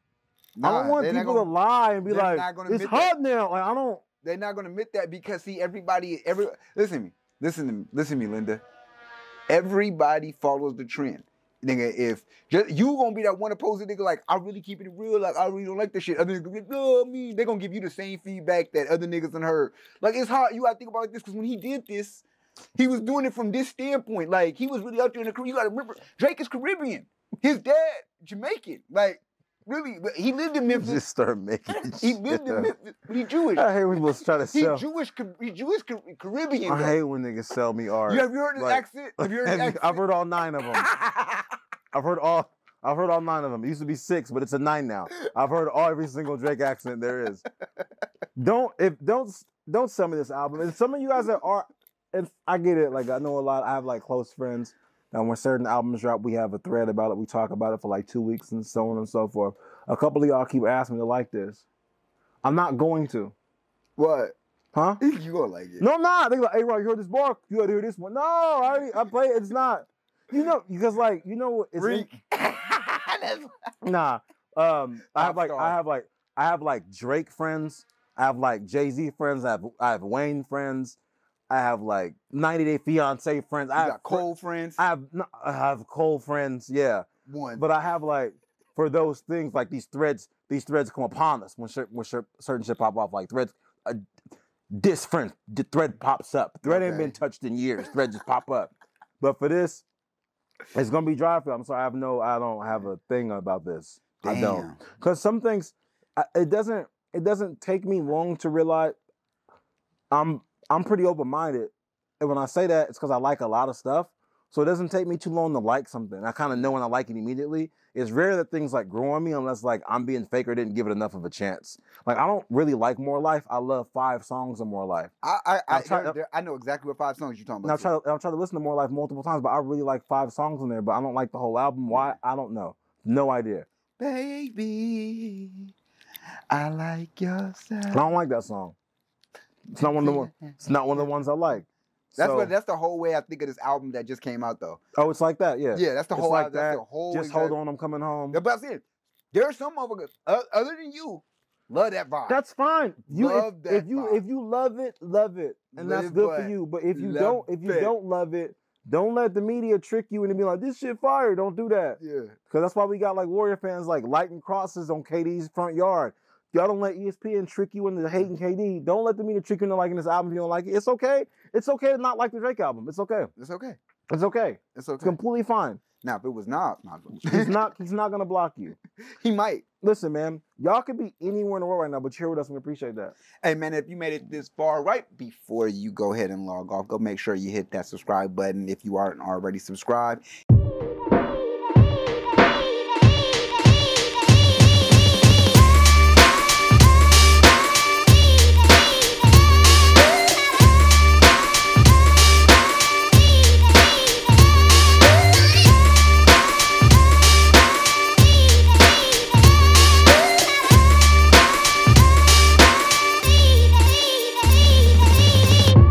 [SPEAKER 1] I don't want
[SPEAKER 2] they're not
[SPEAKER 1] people
[SPEAKER 2] gonna-
[SPEAKER 1] to lie and be
[SPEAKER 2] they're
[SPEAKER 1] like,
[SPEAKER 2] not gonna
[SPEAKER 1] it's
[SPEAKER 2] admit
[SPEAKER 1] hot now. Like I don't.
[SPEAKER 2] They're not gonna admit that because see, everybody, every listen to me, listen to me, listen to me, Linda. Everybody follows the trend. Nigga, if just you gonna be that one opposing nigga, like I really keep it real, like I really don't like this shit. Other niggas, be like, no, me, they gonna give you the same feedback that other niggas done heard. Like it's hard. You gotta think about this because when he did this, he was doing it from this standpoint. Like he was really out there in the Caribbean. You gotta remember, Drake is Caribbean. His dad Jamaican. Like really, he lived in Memphis.
[SPEAKER 1] Just start making.
[SPEAKER 2] he lived in
[SPEAKER 1] up.
[SPEAKER 2] Memphis, but he Jewish.
[SPEAKER 1] I hate when people try to
[SPEAKER 2] He
[SPEAKER 1] sell.
[SPEAKER 2] Jewish, he Jewish Caribbean.
[SPEAKER 1] I
[SPEAKER 2] though.
[SPEAKER 1] hate when niggas sell me art.
[SPEAKER 2] You have you heard his
[SPEAKER 1] like-
[SPEAKER 2] accent? Have you heard his accent?
[SPEAKER 1] I've heard all nine of them. I've heard all. I've heard all nine of them. It used to be six, but it's a nine now. I've heard all every single Drake accent there is. Don't if don't don't sell me this album. And some of you guys that are, and I get it. Like I know a lot. I have like close friends. And when certain albums drop, we have a thread about it. We talk about it for like two weeks and so on and so forth. A couple of y'all keep asking me to like this. I'm not going to.
[SPEAKER 2] what?
[SPEAKER 1] Huh?
[SPEAKER 2] You gonna like it?
[SPEAKER 1] No, I'm not. They like, hey, Roy, you heard this bar? You gotta hear this one. No, I already, I play it. It's not. You know, because like you know, it's in- nah. Um, I have like. I have like I have like Drake friends. I have like Jay Z friends. I have I have Wayne friends. I have like 90 Day Fiance friends.
[SPEAKER 2] you
[SPEAKER 1] I have
[SPEAKER 2] got Cole friends.
[SPEAKER 1] I have no- I have Cole friends. Yeah,
[SPEAKER 2] One.
[SPEAKER 1] but I have like for those things like these threads. These threads come upon us when when cer- certain shit pop off. Like threads. Uh, a this friend the thread pops up. Thread ain't been touched in years. Thread just pop up. But for this, it's gonna be dry. I'm sorry, I have no, I don't have a thing about this. I don't. Because some things, I, it doesn't, it doesn't take me long to realize. I'm, I'm pretty open minded, and when I say that, it's because I like a lot of stuff. So it doesn't take me too long to like something. I kind of know when I like it immediately. It's rare that things like grow on me unless like I'm being fake or didn't give it enough of a chance. Like I don't really like More Life. I love five songs of More Life.
[SPEAKER 2] I I I,
[SPEAKER 1] I'll try-
[SPEAKER 2] there- there- I know exactly what five songs you're talking about.
[SPEAKER 1] tried, I've tried to listen to More Life multiple times, but I really like five songs in there. But I don't like the whole album. Why? I don't know. No idea.
[SPEAKER 2] Baby, I like your
[SPEAKER 1] I don't like that song. It's not one of the one. It's not one of the ones I like.
[SPEAKER 2] That's
[SPEAKER 1] So-
[SPEAKER 2] what. That's the whole way I think of this album that just came out, though.
[SPEAKER 1] Oh, it's like that. Yeah.
[SPEAKER 2] Yeah, that's the
[SPEAKER 1] It's
[SPEAKER 2] whole.
[SPEAKER 1] like
[SPEAKER 2] that's
[SPEAKER 1] that.
[SPEAKER 2] the whole.
[SPEAKER 1] Just hold on. I'm coming home.
[SPEAKER 2] Yeah, but I said, there are some uh, other than you love that vibe.
[SPEAKER 1] That's fine. You
[SPEAKER 2] Love
[SPEAKER 1] if,
[SPEAKER 2] that
[SPEAKER 1] if you
[SPEAKER 2] vibe.
[SPEAKER 1] if you love it, love it, and that's good for you. But if you don't, if you
[SPEAKER 2] it.
[SPEAKER 1] don't love it, don't let the media trick you into being like this shit fire. Don't do that.
[SPEAKER 2] yeah.
[SPEAKER 1] Because that's why we got like Warrior fans like lighting crosses on KD's front yard. Y'all don't let ESPN trick you into hating KD. Don't let the media trick you into liking this album if you don't like it. It's okay. It's okay to not like the Drake album. It's okay.
[SPEAKER 2] It's okay.
[SPEAKER 1] It's okay.
[SPEAKER 2] It's okay.
[SPEAKER 1] It's completely fine.
[SPEAKER 2] now, if it was not, not
[SPEAKER 1] He's not. He's not gonna block you.
[SPEAKER 2] he might.
[SPEAKER 1] Listen, man. Y'all could be anywhere in the world right now, but here with us. We appreciate that.
[SPEAKER 2] Hey man, if you made it this far, right before you go ahead and log off, go make sure you hit that subscribe button if you aren't already subscribed.